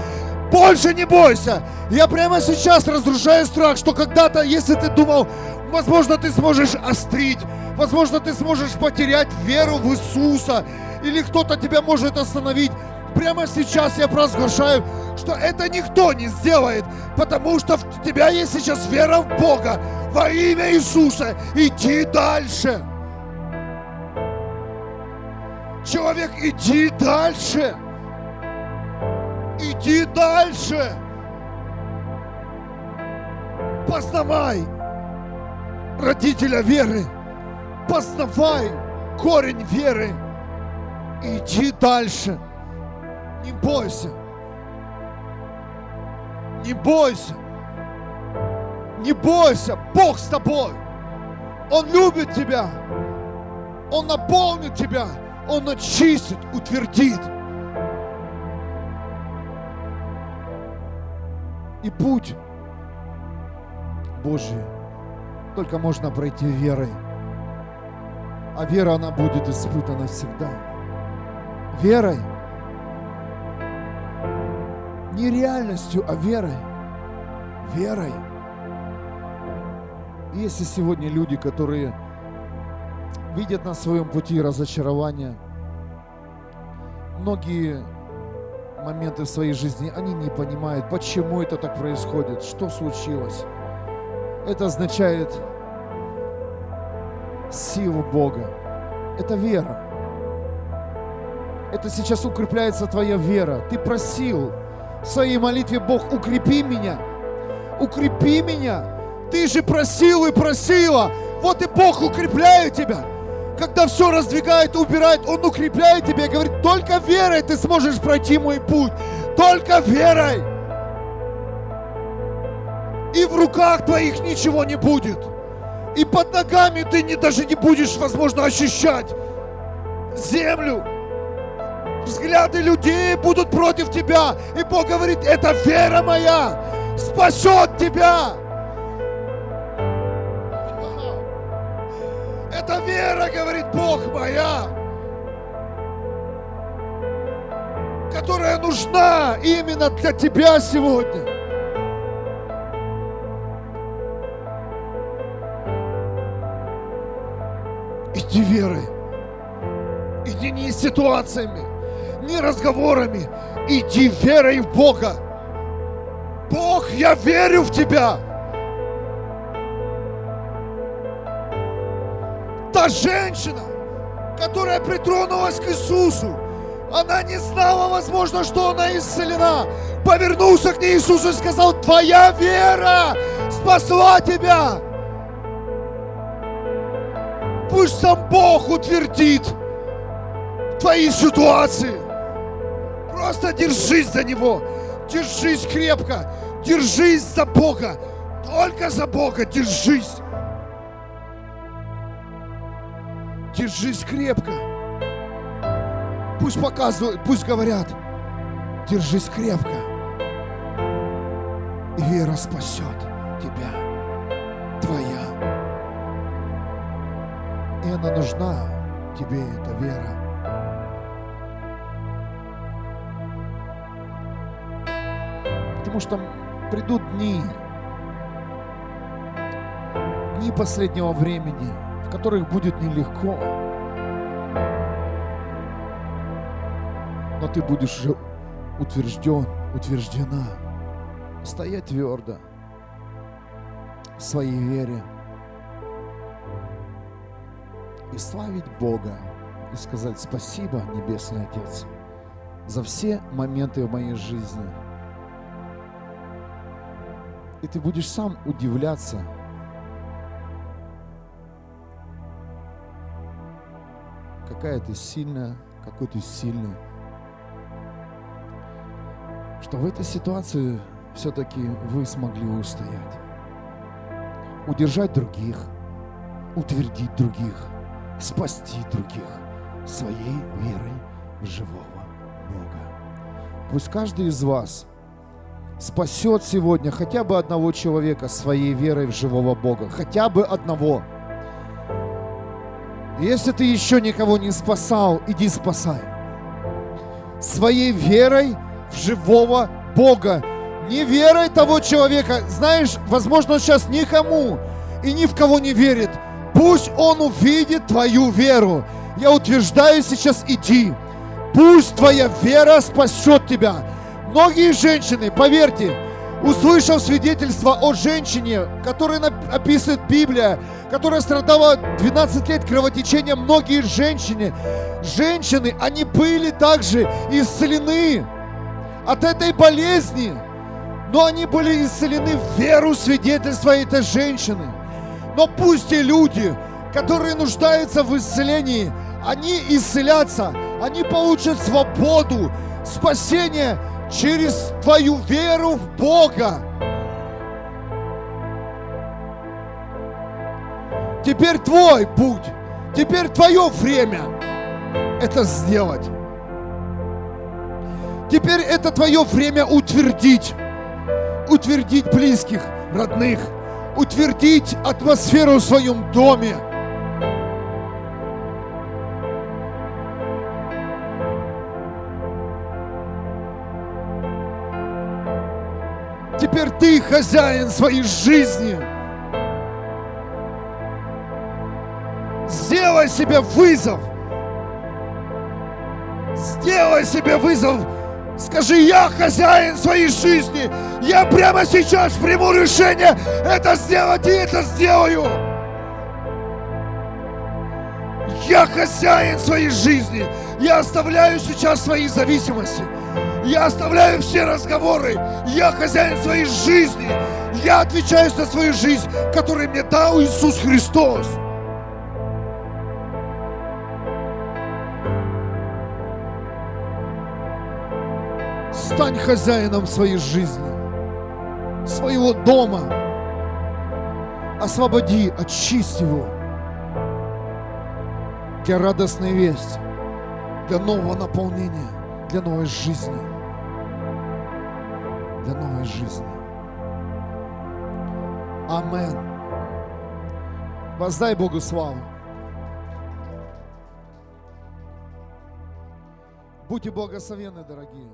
Больше не бойся. Я прямо сейчас разрушаю страх, что когда-то, если ты думал, возможно, ты сможешь острить, возможно, ты сможешь потерять веру в Иисуса, или кто-то тебя может остановить. Прямо сейчас я провозглашаю, что это никто не сделает, потому что в тебя есть сейчас вера в Бога. Во имя Иисуса иди дальше. Человек, иди дальше. Иди дальше. Познавай родителя веры. Познавай корень веры. Иди дальше. Не бойся. Не бойся. Не бойся. Бог с тобой. Он любит тебя. Он наполнит тебя. Он очистит, утвердит. И путь Божий только можно пройти верой. А вера, она будет испытана всегда. Верой. Не реальностью, а верой. Верой. Если сегодня люди, которые видят на своем пути разочарование, многие моменты в своей жизни, они не понимают, почему это так происходит, что случилось. Это означает силу Бога. Это вера. Это сейчас укрепляется твоя вера. Ты просил в своей молитве, Бог, укрепи меня. Укрепи меня. Ты же просил и просила. Вот и Бог укрепляет тебя когда все раздвигает, убирает, Он укрепляет тебя и говорит, только верой ты сможешь пройти мой путь. Только верой. И в руках твоих ничего не будет. И под ногами ты не, даже не будешь, возможно, ощущать землю. Взгляды людей будут против тебя. И Бог говорит, это вера моя спасет тебя. Это вера, говорит Бог моя, которая нужна именно для тебя сегодня. Иди верой. Иди не ситуациями, не разговорами. Иди верой в Бога. Бог, я верю в Тебя. Та женщина, которая притронулась к Иисусу, она не знала, возможно, что она исцелена. Повернулся к ней Иисус и сказал, твоя вера спасла тебя. Пусть сам Бог утвердит твои ситуации. Просто держись за Него. Держись крепко. Держись за Бога. Только за Бога держись. Держись крепко. Пусть показывают, пусть говорят. Держись крепко. И вера спасет тебя. Твоя. И она нужна тебе, эта вера. Потому что придут дни, дни последнего времени, в которых будет нелегко. Но ты будешь уже утвержден, утверждена, стоять твердо в своей вере и славить Бога и сказать спасибо, Небесный Отец, за все моменты в моей жизни. И ты будешь сам удивляться – какая ты сильная, какой ты сильный. Что в этой ситуации все-таки вы смогли устоять. Удержать других, утвердить других, спасти других своей верой в живого Бога. Пусть каждый из вас спасет сегодня хотя бы одного человека своей верой в живого Бога. Хотя бы одного – если ты еще никого не спасал, иди спасай. Своей верой в живого Бога. Не верой того человека. Знаешь, возможно, он сейчас никому и ни в кого не верит. Пусть он увидит твою веру. Я утверждаю сейчас, иди. Пусть твоя вера спасет тебя. Многие женщины, поверьте, услышав свидетельство о женщине, которое описывает Библия, которая страдала 12 лет кровотечением, многие женщины, женщины, они были также исцелены от этой болезни, но они были исцелены в веру свидетельства этой женщины. Но пусть те люди, которые нуждаются в исцелении, они исцелятся, они получат свободу, спасение через твою веру в Бога. Теперь твой путь, теперь твое время это сделать. Теперь это твое время утвердить, утвердить близких, родных, утвердить атмосферу в своем доме. Теперь ты хозяин своей жизни. Сделай себе вызов. Сделай себе вызов. Скажи, я хозяин своей жизни. Я прямо сейчас приму решение это сделать и это сделаю. Я хозяин своей жизни. Я оставляю сейчас свои зависимости. Я оставляю все разговоры. Я хозяин своей жизни. Я отвечаю за свою жизнь, которую мне дал Иисус Христос. Стань хозяином своей жизни, своего дома. Освободи, очисти его для радостной вести, для нового наполнения, для новой жизни. Для новой жизни. Амен. Воздай Богу славу. Будьте благословенны, дорогие.